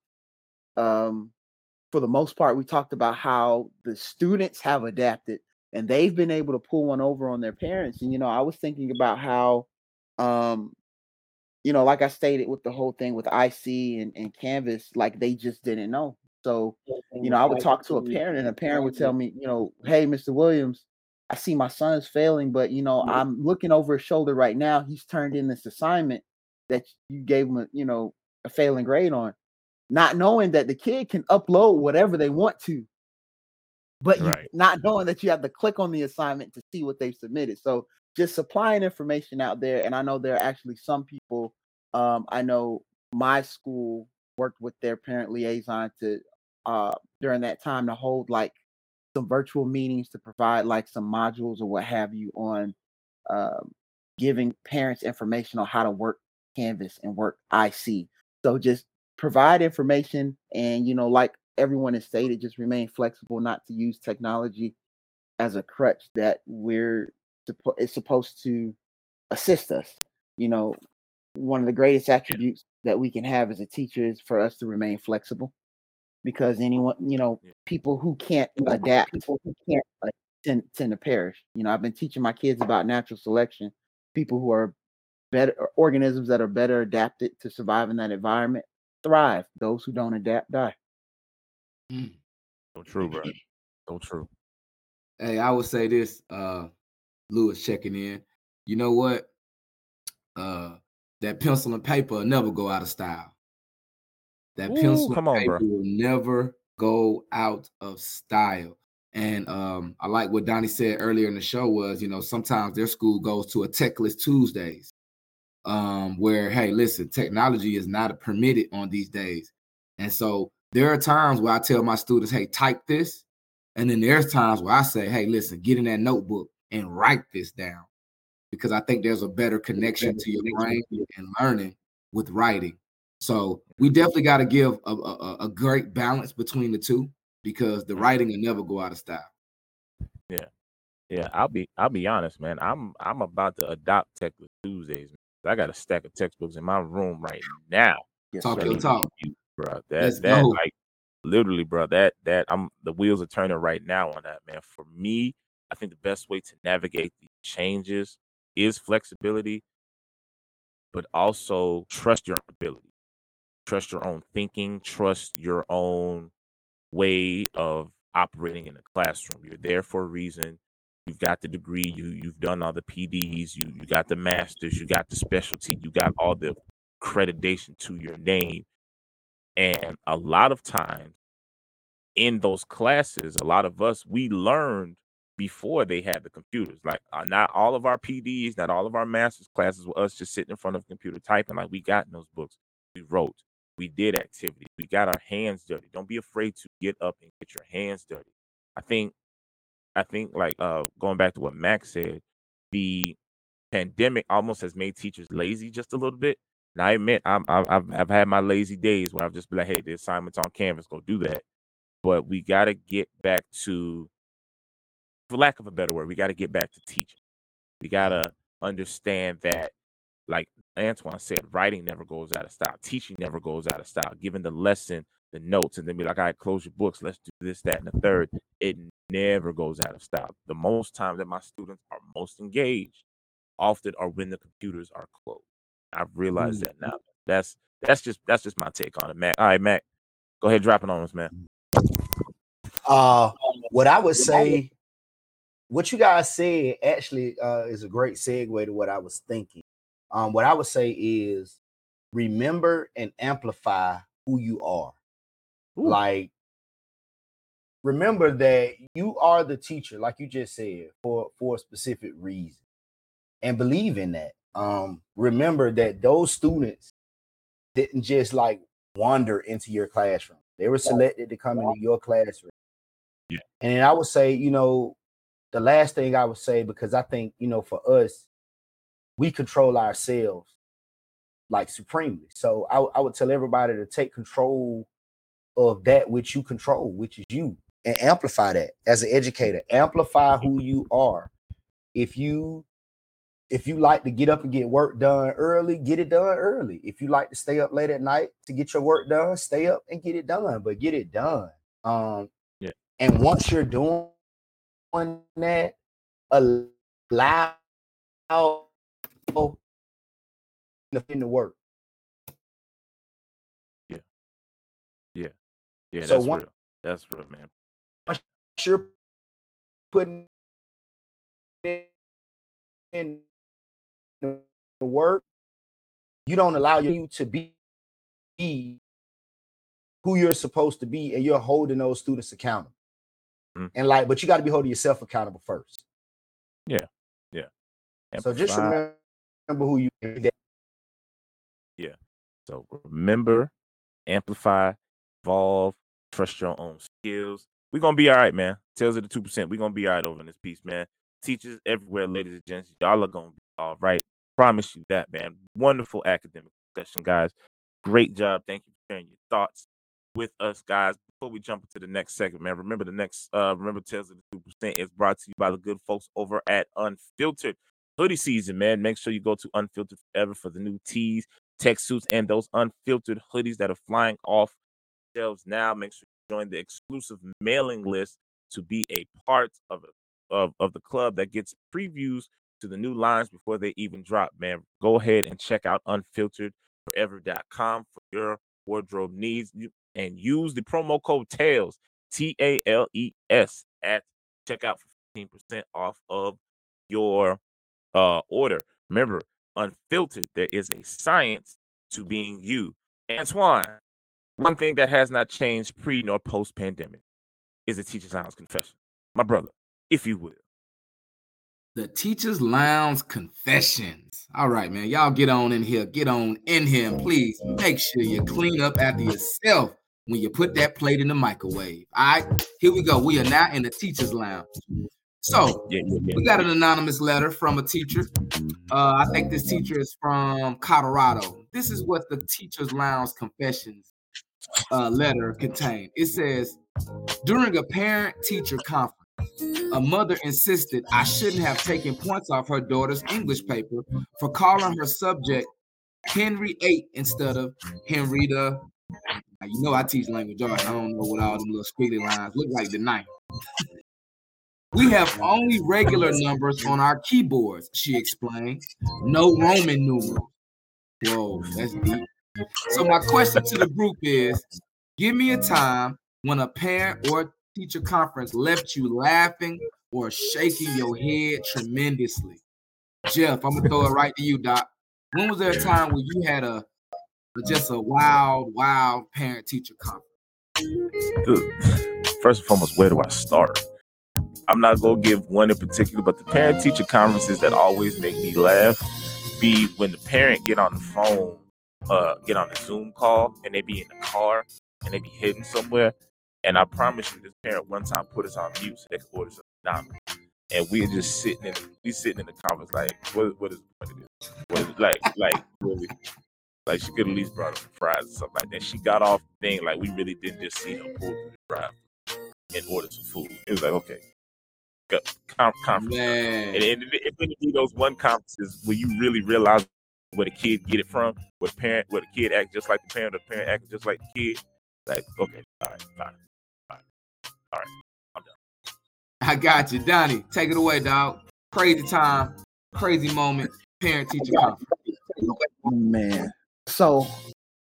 um, for the most part, we talked about how the students have adapted and they've been able to pull one over on their parents. And you know, I was thinking about how, um, you know, like I stated with the whole thing with IC and, and Canvas, like they just didn't know. So, you know, I would talk to a parent and a parent would tell me, you know, hey, Mr. Williams, I see my son's failing, but you know, I'm looking over his shoulder right now. He's turned in this assignment that you gave him, a, you know, a failing grade on, not knowing that the kid can upload whatever they want to, but you Right. not knowing that you have to click on the assignment to see what they've submitted. So just supplying information out there, and I know there are actually some people. Um, I know my school worked with their parent liaison to uh during that time to hold like some virtual meetings to provide like some modules or what have you on um, giving parents information on how to work Canvas and work IC. So just provide information and you know like everyone has stated just remain flexible not to use technology as a crutch that we're it's supposed to assist us. You know one of the greatest attributes that we can have as a teacher is for us to remain flexible because anyone you know people who can't adapt people who can't uh, tend, tend to perish. You know i've been teaching my kids about natural selection people who are better organisms that are better adapted to survive in that environment thrive. Those who don't adapt die Mm. So true, bro. So true. Hey, I would say this, uh, Lewis checking in. You know what? Uh, that pencil and paper will never go out of style. That Ooh, pencil come and on, paper bro. will never go out of style. And um, I like what Donny said earlier in the show was, you know, sometimes their school goes to a techless Tuesdays, um, where hey, listen, technology is not permitted on these days, and so there are times where I tell my students, hey, type this, and then there's times where I say, hey, listen, get in that notebook and write this down, because I think there's a better connection to your brain and learning with writing. So we definitely got to give a, a, a great balance between the two because the mm-hmm. writing will never go out of style. Yeah, yeah. I'll be I'll be honest, man. I'm I'm about to adopt Techless Tuesdays. Man. I got a stack of textbooks in my room right now. yes Talk sir. your talk. Bro. That Let's that go. like literally, bro. That that I'm the wheels are turning right now on that, man. For me, I think the best way to navigate these changes is flexibility, but also trust your ability, trust your own thinking, trust your own way of operating in the classroom. You're there for a reason. You've got the degree. You you've done all the PDs. You you got the masters. You got the specialty. You got all the accreditation to your name. And a lot of times in those classes, a lot of us we learned before they had the computers. Like uh, not all of our PDs, not all of our masters classes were us just sitting in front of a computer typing. Like we got in those books, we wrote, we did activities, we got our hands dirty. Don't be afraid to get up and get your hands dirty. I think, I think like uh going back to what Max said, the pandemic almost has made teachers lazy just a little bit. And I admit I'm, I've, I've I've had my lazy days where I've just been like, hey, the assignment's on Canvas, go do that. But we got to get back to, for lack of a better word, we got to get back to teaching. We got to understand that, like Antoine said, writing never goes out of style. Teaching never goes out of style. Giving the lesson, the notes, and then be like, all right, close your books. Let's do this, that, and the third. It never goes out of style. The most time that my students are most engaged often are when the computers are closed. I've realized Mm. that now. That's that's just that's just my take on it, Mac. All right, Mac, go ahead, drop it on us, man. Uh, what I would say, what you guys said actually uh, is a great segue to what I was thinking. Um, what I would say is remember and amplify who you are. Ooh. Like, remember that you are the teacher, like you just said, for for a specific reason, and believe in that. Um, remember that those students didn't just like wander into your classroom; they were selected to come into your classroom. Yeah. And I would say, you know, the last thing I would say, because I think, you know, for us, we control ourselves like supremely. So I, I would tell everybody to take control of that which you control, which is you, and amplify that as an educator. Amplify who you are. If you if you like to get up and get work done early, get it done early. If you like to stay up late at night to get your work done, stay up and get it done, but get it done. Um Yeah. and once you're doing that, allow in the work. Yeah, Yeah. Yeah. So that's one- real. That's real, man. you're putting in the work, you don't allow you to be who you're supposed to be, and you're holding those students accountable. Mm. And like, but you got to be holding yourself accountable first. Yeah, yeah. So just remember who you yeah. So remember, amplify, evolve, trust your own skills. We're gonna be all right, man. Tales of the two percent. We're gonna be all right over in this piece, man. Teachers everywhere, ladies and gents, y'all are gonna be all right. Promise you that, man. Wonderful academic discussion, guys. Great job. Thank you for sharing your thoughts with us, guys. Before we jump into the next segment, man, remember the next uh remember Tales of the Two Percent is brought to you by the good folks over at Unfiltered. Hoodie season, man. Make sure you go to Unfiltered Forever for the new tees, tech suits, and those unfiltered hoodies that are flying off shelves now. Make sure you join the exclusive mailing list to be a part of of, of the club that gets previews to the new lines before they even drop, man. Go ahead and check out unfilteredforever.com for your wardrobe needs and use the promo code TALES, T A L E S, at checkout for 15% off of your uh, order. Remember, unfiltered, there is a science to being you. Antoine, one thing that has not changed pre nor post pandemic is the Teacher's Lounge confession. My brother, if you will. The Teachers Lounge Confessions. All right, man. Y'all get on in here. Get on in here. And please make sure you clean up after yourself when you put that plate in the microwave. All right, here we go. We are now in the Teachers Lounge. So Yeah, yeah, yeah. we got an anonymous letter from a teacher. Uh, I think this teacher is from Colorado. This is what the Teachers Lounge Confessions uh, letter contained. It says, during a parent-teacher conference, a mother insisted I shouldn't have taken points off her daughter's English paper for calling her subject Henry VIII instead of Henrietta. Now, you know I teach language arts. I don't know what all them little squiggly lines look like tonight. We have only regular numbers on our keyboards, she explained. No Roman numerals. Whoa, that's deep. So my question to the group is: Give me a time when a parent or teacher conference left you laughing or shaking your head tremendously. Jeff, I'm gonna throw it right to you, Doc. When was there a time where you had a just a wild, wild parent teacher conference? Dude, First and foremost, where do I start? I'm not gonna give one in particular, but the parent teacher conferences that always make me laugh be when the parent get on the phone, uh, get on the Zoom call, and they be in the car and they be hidden somewhere. And I promise you, this parent one time put us on mute so they could order some McDonald's. And we are just sitting in, we sitting in the conference like, what, what is what it is? What is like, like really? Like she could at least brought us some fries or something like that. She got off the thing like we really didn't just see her pull through the drive and order some food. It was like, okay, go, com- conference. Man, And, and it, it wouldn't be those one conferences where you really realize where the kid get it from, where the parent, where the kid act just like the parent, or the parent act just like the kid. Like, okay, all right, all right, all right, all right. I'm done. I got you, Donny. Take it away, dog. Crazy time, crazy moment, parent teacher conference. Man. So,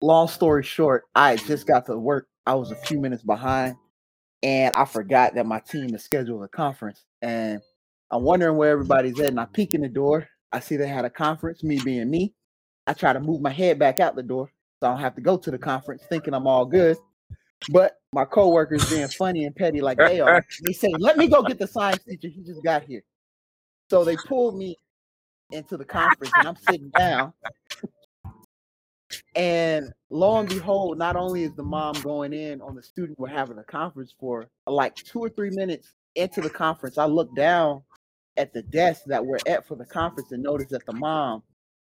long story short, I just got to work. I was a few minutes behind, and I forgot that my team is scheduled a conference. And I'm wondering where everybody's at. And I peek in the door. I see they had a conference, me being me. I try to move my head back out the door so I don't have to go to the conference thinking I'm all good. But my coworkers being funny and petty like they are, they say, Let me go get the science teacher. He just got here. So they pulled me into the conference and I'm sitting down. And lo and behold, not only is the mom going in on the student we're having a conference for, like two or three minutes into the conference, I look down at the desk that we're at for the conference and notice that the mom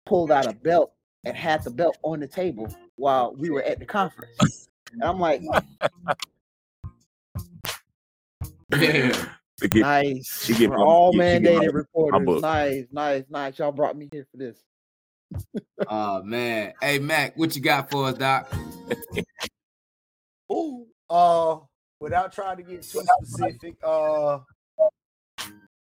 pulled out a belt and had the belt on the table while we were at the conference. And I'm like, Yeah. To get- nice. she get We're my- all she- she get mandated reporters. Nice, nice, nice. Y'all brought me here for this. Oh man. Hey Mac, what you got for us, Doc? Ooh, uh, without trying to get too specific, uh,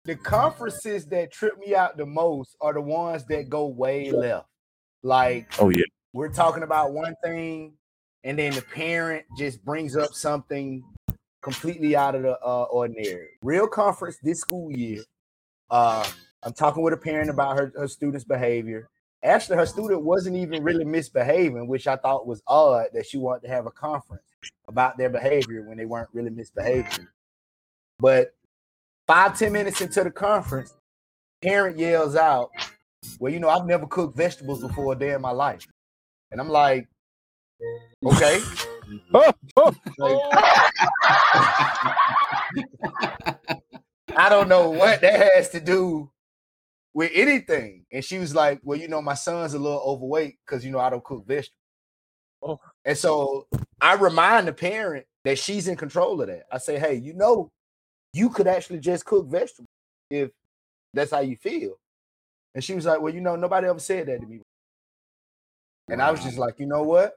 the conferences that trip me out the most are the ones that go way left. Like oh yeah, we're talking about one thing, and then the parent just brings up something completely out of the uh, ordinary. Real conference this school year. Uh, I'm talking with a parent about her, her student's behavior. Actually, her student wasn't even really misbehaving, which I thought was odd that she wanted to have a conference about their behavior when they weren't really misbehaving. But five, ten minutes into the conference, parent yells out, Well, you know, I've never cooked vegetables before a day in my life. And I'm like, okay. I don't know what that has to do with anything. And she was like, Well, you know, my son's a little overweight because you know I don't cook vegetables. Oh. And so I remind the parent that she's in control of that. I say, Hey, you know, you could actually just cook vegetables if that's how you feel. And she was like, Well, you know, nobody ever said that to me. And I was just like, you know what?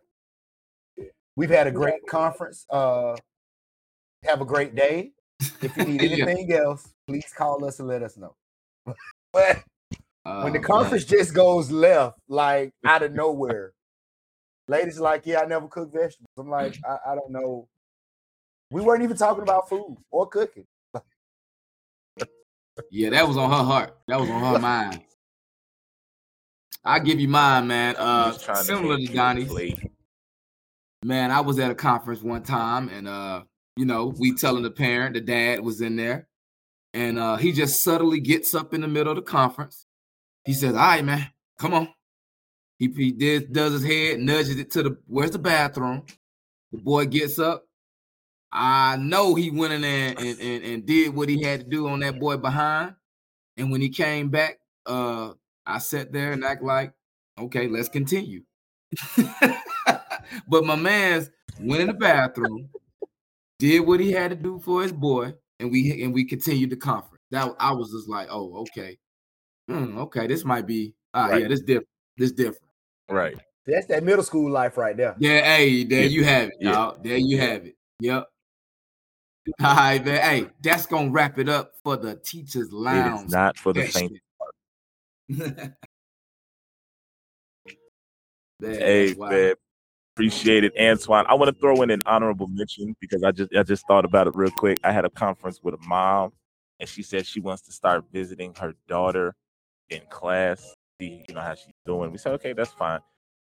We've had a great conference. Uh have a great day. If you need Yeah. anything else, please call us and let us know. but when the Oh, conference just goes left, like out of nowhere, ladies are like, yeah, I never cook vegetables. I'm like, I, I don't know. We weren't even talking about food or cooking. yeah, that was on her heart. That was on her mind. I give you mine, man. Uh, Just similar make to you Donny's. Man, I was at a conference one time, and uh, you know, we telling the parent, the dad was in there, and uh, he just subtly gets up in the middle of the conference. He says, "All right, man, come on." He, he did, does his head, nudges it to the where's the bathroom. The boy gets up. I know he went in there and, and, and did what he had to do on that boy behind. And when he came back, uh, I sat there and act like, okay, let's continue. but my man's went in the bathroom, did what he had to do for his boy, and we and we continued the conference. That I was just like, oh, okay, Hmm, okay, this might be, ah, yeah, this different, this different. Right. That's that middle school life right there. Yeah, hey, there Yeah, you have it, y'all. There you have it. Yep. All right, man. Hey, that's gonna wrap it up for the teachers It lounge. is not for the faint. session. Man, Hey, that's wild. man. Appreciate it, Antoine. I want to throw in an honorable mention because I just I just thought about it real quick. I had a conference with a mom, and she said she wants to start visiting her daughter in class, see you know how she's doing. We said, okay, that's fine.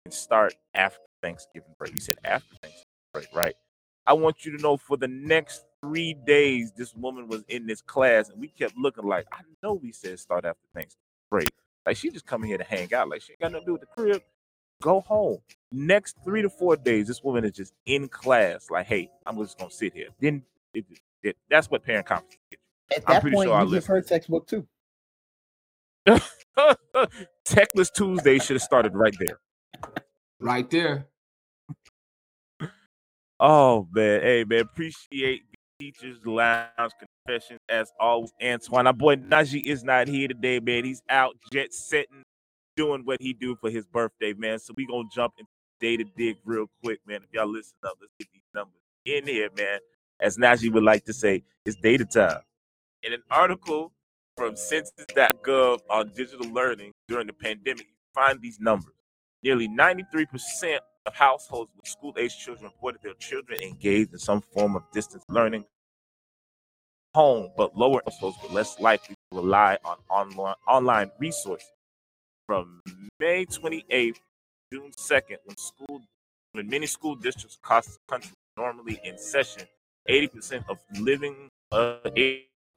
And start after Thanksgiving break. You said after Thanksgiving break, right? I want you to know for the next three days, this woman was in this class, and we kept looking like I know we said start after Thanksgiving break. Like she just coming here to hang out. Like she ain't got nothing to do with the crib. Go home. Next three to four days, this woman is just in class. Like, hey, I'm just gonna sit here. Then it, it, that's what parent conference. At I'm that pretty point, sure our you give her textbook too. is. Techless Tuesday should have started right there. right there. Oh man, hey man, appreciate the teachers lounge confessions as always. Antoine, our boy Nagi is not here today, man. He's out jet setting, doing what he do for his birthday, man. So we gonna jump into data dig real quick, man. If y'all listen up, let's get these numbers in here, man. As Nagi would like to say, it's data time. In an article from census.gov on digital learning during the pandemic, you find these numbers. Nearly 93% of households with school age children reported their children engaged in some form of distance learning home, but lower households were less likely to rely on online, online resources. From May 28th, June 2nd, when school when many school districts across the country normally in session, 80% of living uh,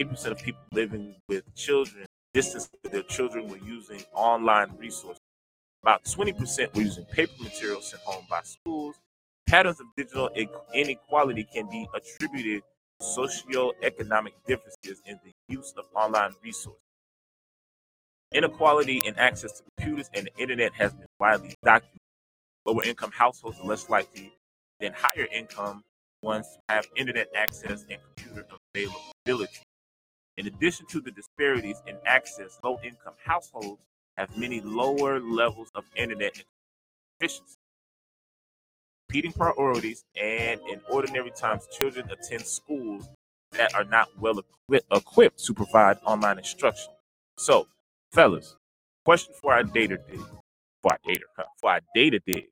80% of people living with children distance their children were using online resources. About 20% were using paper materials sent home by schools. Patterns of digital inequality can be attributed to socioeconomic differences in the use of online resources. Inequality in access to computers and the internet has been widely documented. Lower income households are less likely than higher income ones to have internet access and computer availability. In addition to the disparities in access, low income households have many lower levels of internet efficiency. Competing priorities, and in ordinary times, children attend schools that are not well equi- equipped to provide online instruction. So, fellas, question for our data dig, for our data, for our data dig: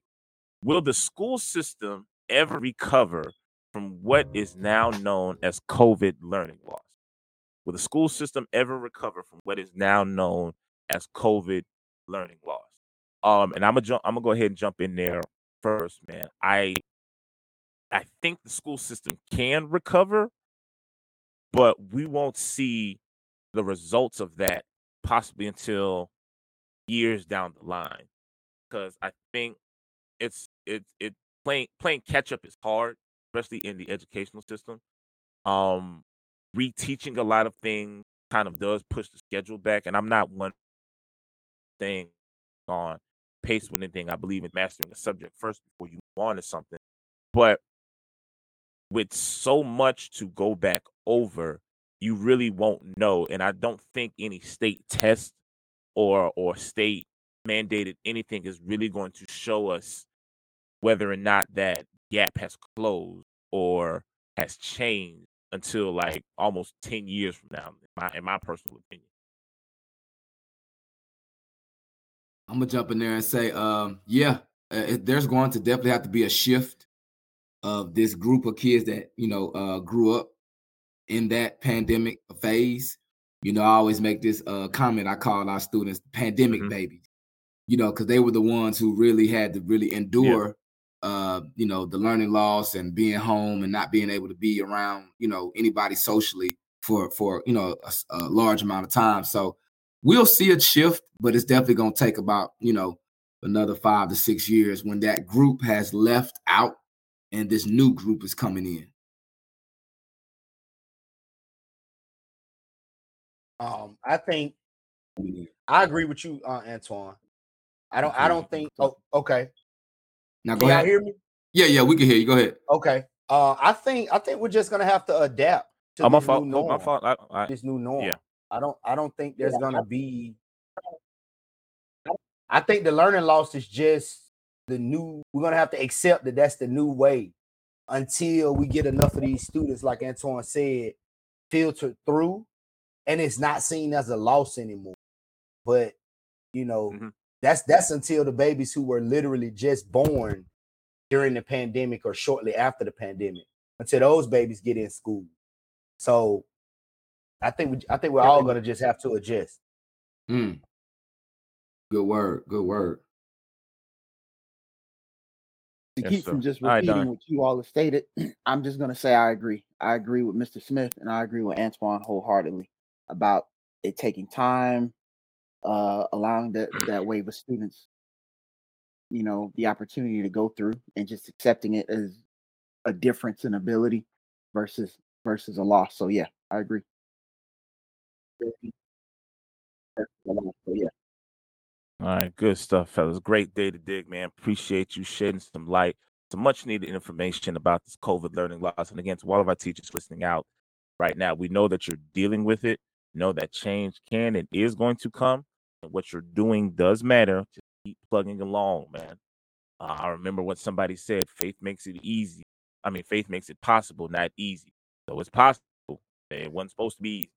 Will the school system ever recover from what is now known as COVID learning loss? Will the school system ever recover from what is now known as COVID learning loss? Um, and I'm gonna jump. I'm gonna go ahead and jump in there first, man. I I think the school system can recover, but we won't see the results of that possibly until years down the line. Because I think it's it's it playing playing catch up is hard, especially in the educational system. Um, reteaching a lot of things kind of does push the schedule back, and I'm not one thing on pace with anything. I believe in mastering a subject first before you move on to something. But with so much to go back over, you really won't know. And I don't think any state test or or state mandated anything is really going to show us whether or not that gap has closed or has changed until like almost 10 years from now, in my, in my personal opinion. I'm gonna jump in there and say, um, yeah, uh, it, there's going to definitely have to be a shift of this group of kids that you know uh, grew up in that pandemic phase. You know, I always make this uh, comment. I call our students pandemic Mhm. babies. You know, because they were the ones who really had to really endure, uh, you know, the learning loss and being home and not being able to be around, you know, anybody socially for for you know a large amount of time. So we'll see a shift, but it's definitely going to take about you know another five to six years when that group has left out and this new group is coming in. Um, I think. I agree with you, uh, Antoine. I don't. I don't think. Oh, okay. Now go Can y'all ahead. hear me? Yeah, yeah, we can hear you. Go ahead. Okay. Uh, I think. I think we're just gonna have to adapt to Oh, my this fault. new Oh, my norm. fault. I, I, This new norm. Yeah. I don't. I don't think there's gonna be. I think the learning loss is just the new. We're gonna have to accept that that's the new way until we get enough of these students, like Antoine said, filtered through, and it's not seen as a loss anymore. But you know, Mhm. that's that's until the babies who were literally just born during the pandemic or shortly after the pandemic, until those babies get in school. So, I think we, I think we're all gonna just have to adjust. Mm. Good word. Good word. to Yes, keep sir. from just repeating Don. what you all have stated, I'm just gonna say I agree. I agree with Mr. Smith and I agree with Antoine wholeheartedly about it taking time, uh, allowing that that wave of students, you know, the opportunity to go through and just accepting it as a difference in ability versus versus a loss. So yeah, I agree. So yeah. All right, good stuff, fellas. Great day to dig, man. Appreciate you shedding some light, some much needed information about this COVID learning loss. And again, to all of our teachers listening out right now, we know that you're dealing with it. Know that change can and is going to come. And what you're doing does matter. Just keep plugging along, man. Uh, I remember what somebody said faith makes it easy. I mean, faith makes it possible, not easy. So it's possible. It wasn't supposed to be easy.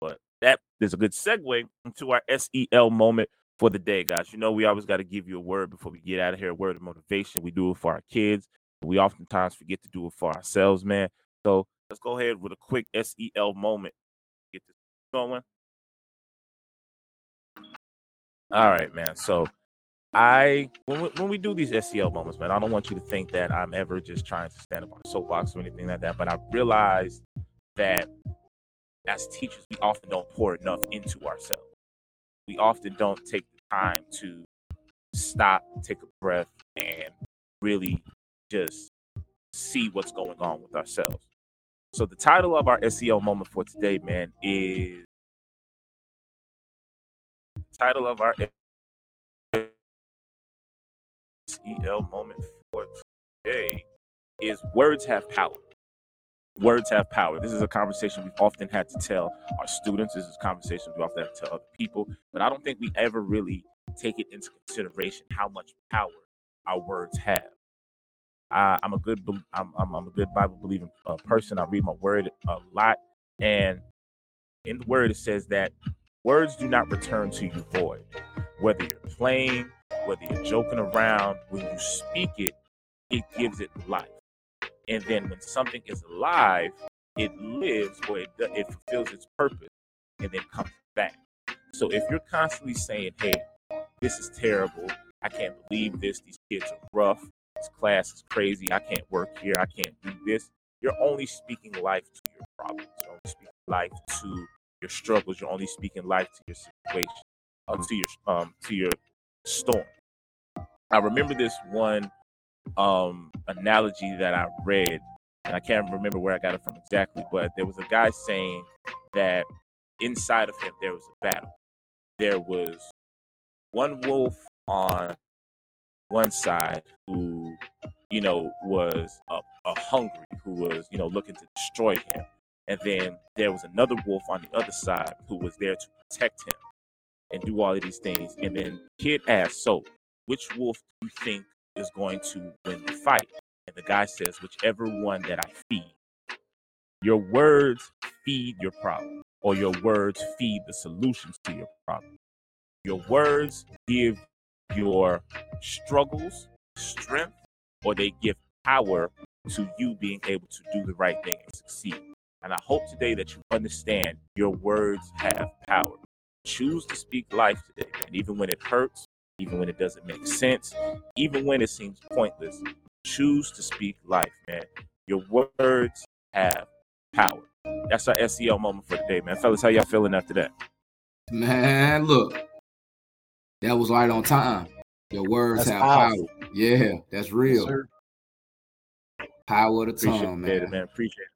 But that is a good segue into our SEL moment for the day, guys. You know, we always got to give you a word before we get out of here. A word of motivation. We do it for our kids. We oftentimes forget to do it for ourselves, man. So let's go ahead with a quick SEL moment. Going. All right, man. So I when we, when we do these SEL moments, man, I don't want you to think that I'm ever just trying to stand up on a soapbox or anything like that. But I realized that as teachers, we often don't pour enough into ourselves. We often don't take the time to stop, take a breath, and really just see what's going on with ourselves. So the title of our SEO moment for today, man, is title of our SEL moment for today is words have power. Words have power. This is a conversation we've often had to tell our students. This is a conversation we often have to tell other people, but I don't think we ever really take it into consideration how much power our words have. I, I'm a good, I'm, I'm, I'm a good Bible believing uh, person. I read my word a lot, and in the word it says that words do not return to you void. Whether you're playing, whether you're joking around, when you speak it, it gives it life. And then when something is alive, it lives or it, it fulfills its purpose and then comes back. So if you're constantly saying, hey, this is terrible, I can't believe this, these kids are rough, this class is crazy, I can't work here, I can't do this, you're only speaking life to your problems. You're only speaking life to your struggles. You're only speaking life to your situation, uh, to your um, to your storm. I remember this one um analogy that I read, and I can't remember where I got it from exactly, but there was a guy saying that inside of him there was a battle. There was one wolf on one side who, you know, was a, a hungry, who was, you know, looking to destroy him. And then there was another wolf on the other side who was there to protect him and do all of these things. And then Kid asked, So, which wolf do you think is going to win the fight? And the guy says, Whichever one that I feed. Your words feed your problem, or your words feed the solutions to your problem. Your words give your struggles strength, or they give power to you being able to do the right thing and succeed. And I hope today that you understand your words have power. Choose to speak life today, man. Even when it hurts, even when it doesn't make sense, even when it seems pointless, choose to speak life, man. Your words have power. That's our SEL moment for today, man. Fellas, how y'all feeling after that? Man, look, that was right on time. Your words That's have powerful. power. Yeah, that's real. Sir. Power of the Appreciate tongue, it, man. man. Appreciate it.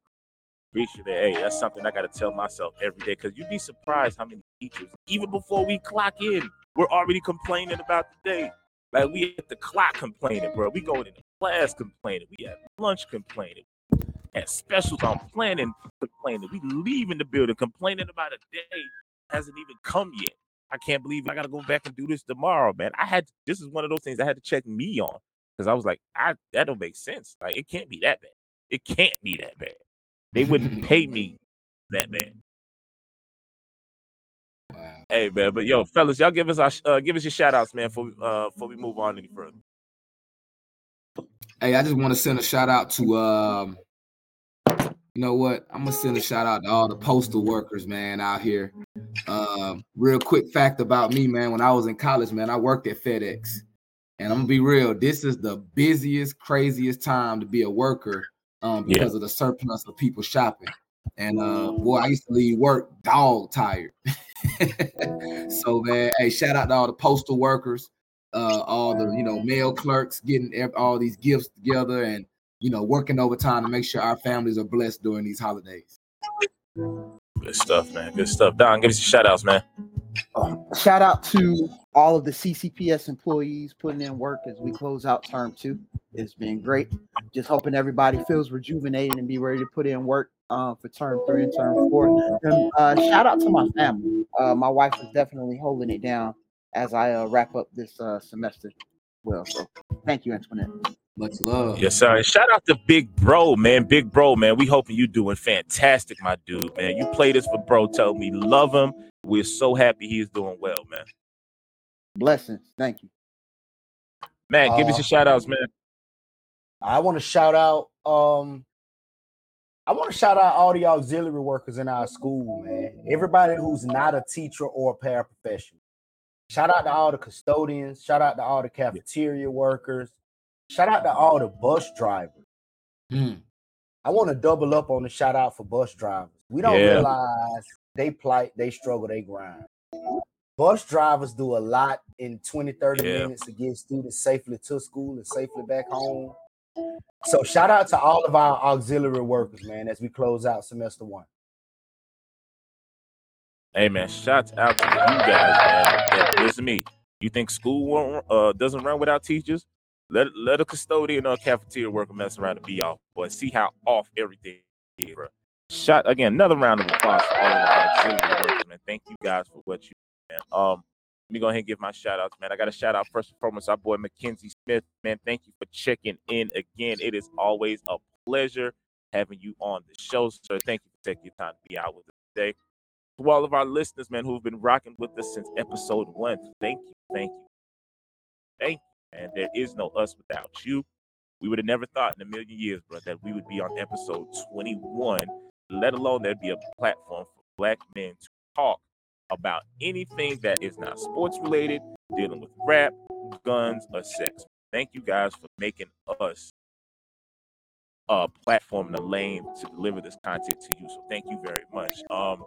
Appreciate it. Hey, that's something I got to tell myself every day because you'd be surprised how many teachers, even before we clock in, we're already complaining about the day. Like we at the clock complaining, bro. We going into class complaining. We at lunch complaining. At specials on planning complaining. We leaving the building complaining about a day hasn't even come yet. I can't believe I got to go back and do this tomorrow, man. I had this is one of those things I had to check me on because I was like, I that don't make sense. Like it can't be that bad. It can't be that bad. They wouldn't pay me that bad. Wow. Hey man, but yo, fellas, y'all give us our uh, give us your shout outs, man, for uh before we move on any further. Hey, I just want to send a shout out to um you know what? I'm gonna send a shout out to all the postal workers, man, out here. Um, real quick fact about me, man. When I was in college, man, I worked at FedEx. And I'm gonna be real, this is the busiest, craziest time to be a worker um Yeah. because of the surplus of people shopping. And uh boy, I used to leave work dog tired. so man, hey, shout out to all the postal workers uh, all the you know mail clerks getting all these gifts together and you know working overtime to make sure our families are blessed during these holidays. Good stuff, man. Good stuff. Don, give us your shout outs, man. Um, shout out to all of the CCPS employees putting in work as we close out term two. It's been great. Just hoping everybody feels rejuvenated and be ready to put in work uh, for term three and term four. And uh, shout out to my family. Uh, my wife is definitely holding it down as I uh, wrap up this uh, semester. Well, so thank you, Antoinette. Much love. Yes, sir. And shout out to Big Bro, man. Big Bro, man. We hoping you doing fantastic, my dude, man. You play this for Bro. Tell me love him. We're so happy he's doing well, man. Blessings. Thank you. Man, give us Uh, your shout outs, man. I want to shout out. Um, I want to shout out all the auxiliary workers in our school, man. Everybody who's not a teacher or a paraprofessional. Shout out to all the custodians. Shout out to all the cafeteria workers. Shout out to all the bus drivers. Hmm. I want to double up on the shout out for bus drivers. We don't Yeah. realize they plight, they struggle, they grind. Bus drivers do a lot in 20, 30 Yeah. minutes to get students safely to school and safely back home. So shout out to all of our auxiliary workers, man, as we close out semester one. Hey, man. Shouts out to you guys, man. Yeah, listen to me. You think school won't, uh, doesn't run without teachers? Let let a custodian or a cafeteria worker mess around and be off, but See how off everything is, bro. Shot again. Another round of applause for all of the workers, man. Thank you guys for what you, do, man. Um, let me go ahead and give my shout outs, man. I got a shout out first and foremost, our boy McKenzie Smith, man. Thank you for checking in again. It is always a pleasure having you on the show, sir. Thank you for taking your time to be out with us today. To all of our listeners, man, who've been rocking with us since episode one, thank you, thank you, thank you. And there is no us without you. We would have never thought in a million years, bro, that we would be on episode 21, let alone there'd be a platform for black men to talk about anything that is not sports related, dealing with rap, guns, or sex. Thank you guys for making us a platform and a lane to deliver this content to you. So thank you very much. Um,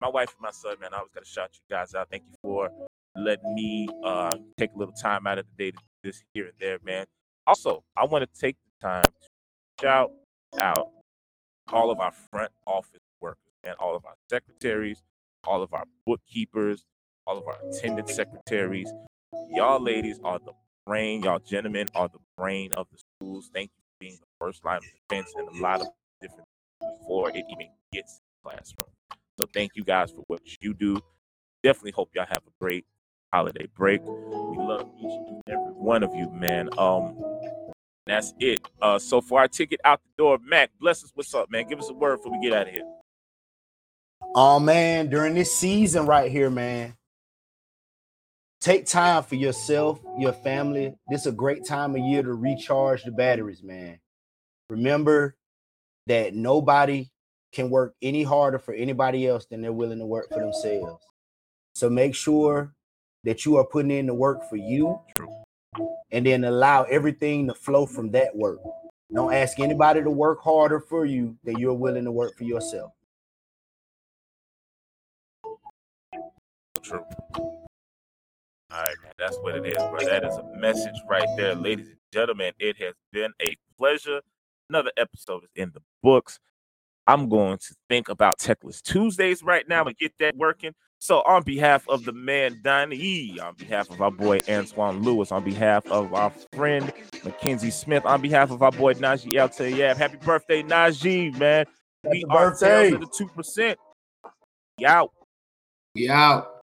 my wife and my son, man, I always got to shout you guys out. Thank you for letting me uh take a little time out of the day to do this here and there, man. Also, I want to take the time to shout out all of our front office workers and all of our secretaries, all of our bookkeepers, all of our attendant secretaries. Y'all ladies are the brain, y'all gentlemen are the brain of the schools. Thank you for being the first line of defense in a lot of different before it even gets to the classroom. So thank you guys for what you do. Definitely hope y'all have a great holiday break. We love each and every one of you, man. Um, that's it. Uh, so for our ticket out the door, Mac, bless us. What's up, man? Give us a word before we get out of here. Oh man, during this season right here, man, take time for yourself, your family. This is a great time of year to recharge the batteries, man. Remember that nobody can work any harder for anybody else than they're willing to work for themselves. So make sure that you are putting in the work for you True. and then allow everything to flow from that work. Don't ask anybody to work harder for you than you're willing to work for yourself. True. All right, man. That's what it is, bro. That is a message right there, ladies and gentlemen. It has been a pleasure. Another episode is in the books. I'm going to think about Techless Tuesdays right now and get that working. So, on behalf of the man Donny, on behalf of our boy Antoine Lewis, on behalf of our friend McKenzie Smith, on behalf of our boy Nagi El Tayeb, happy birthday, Nagi, man. we Happy are birthday. Of the two percent. Out. We out.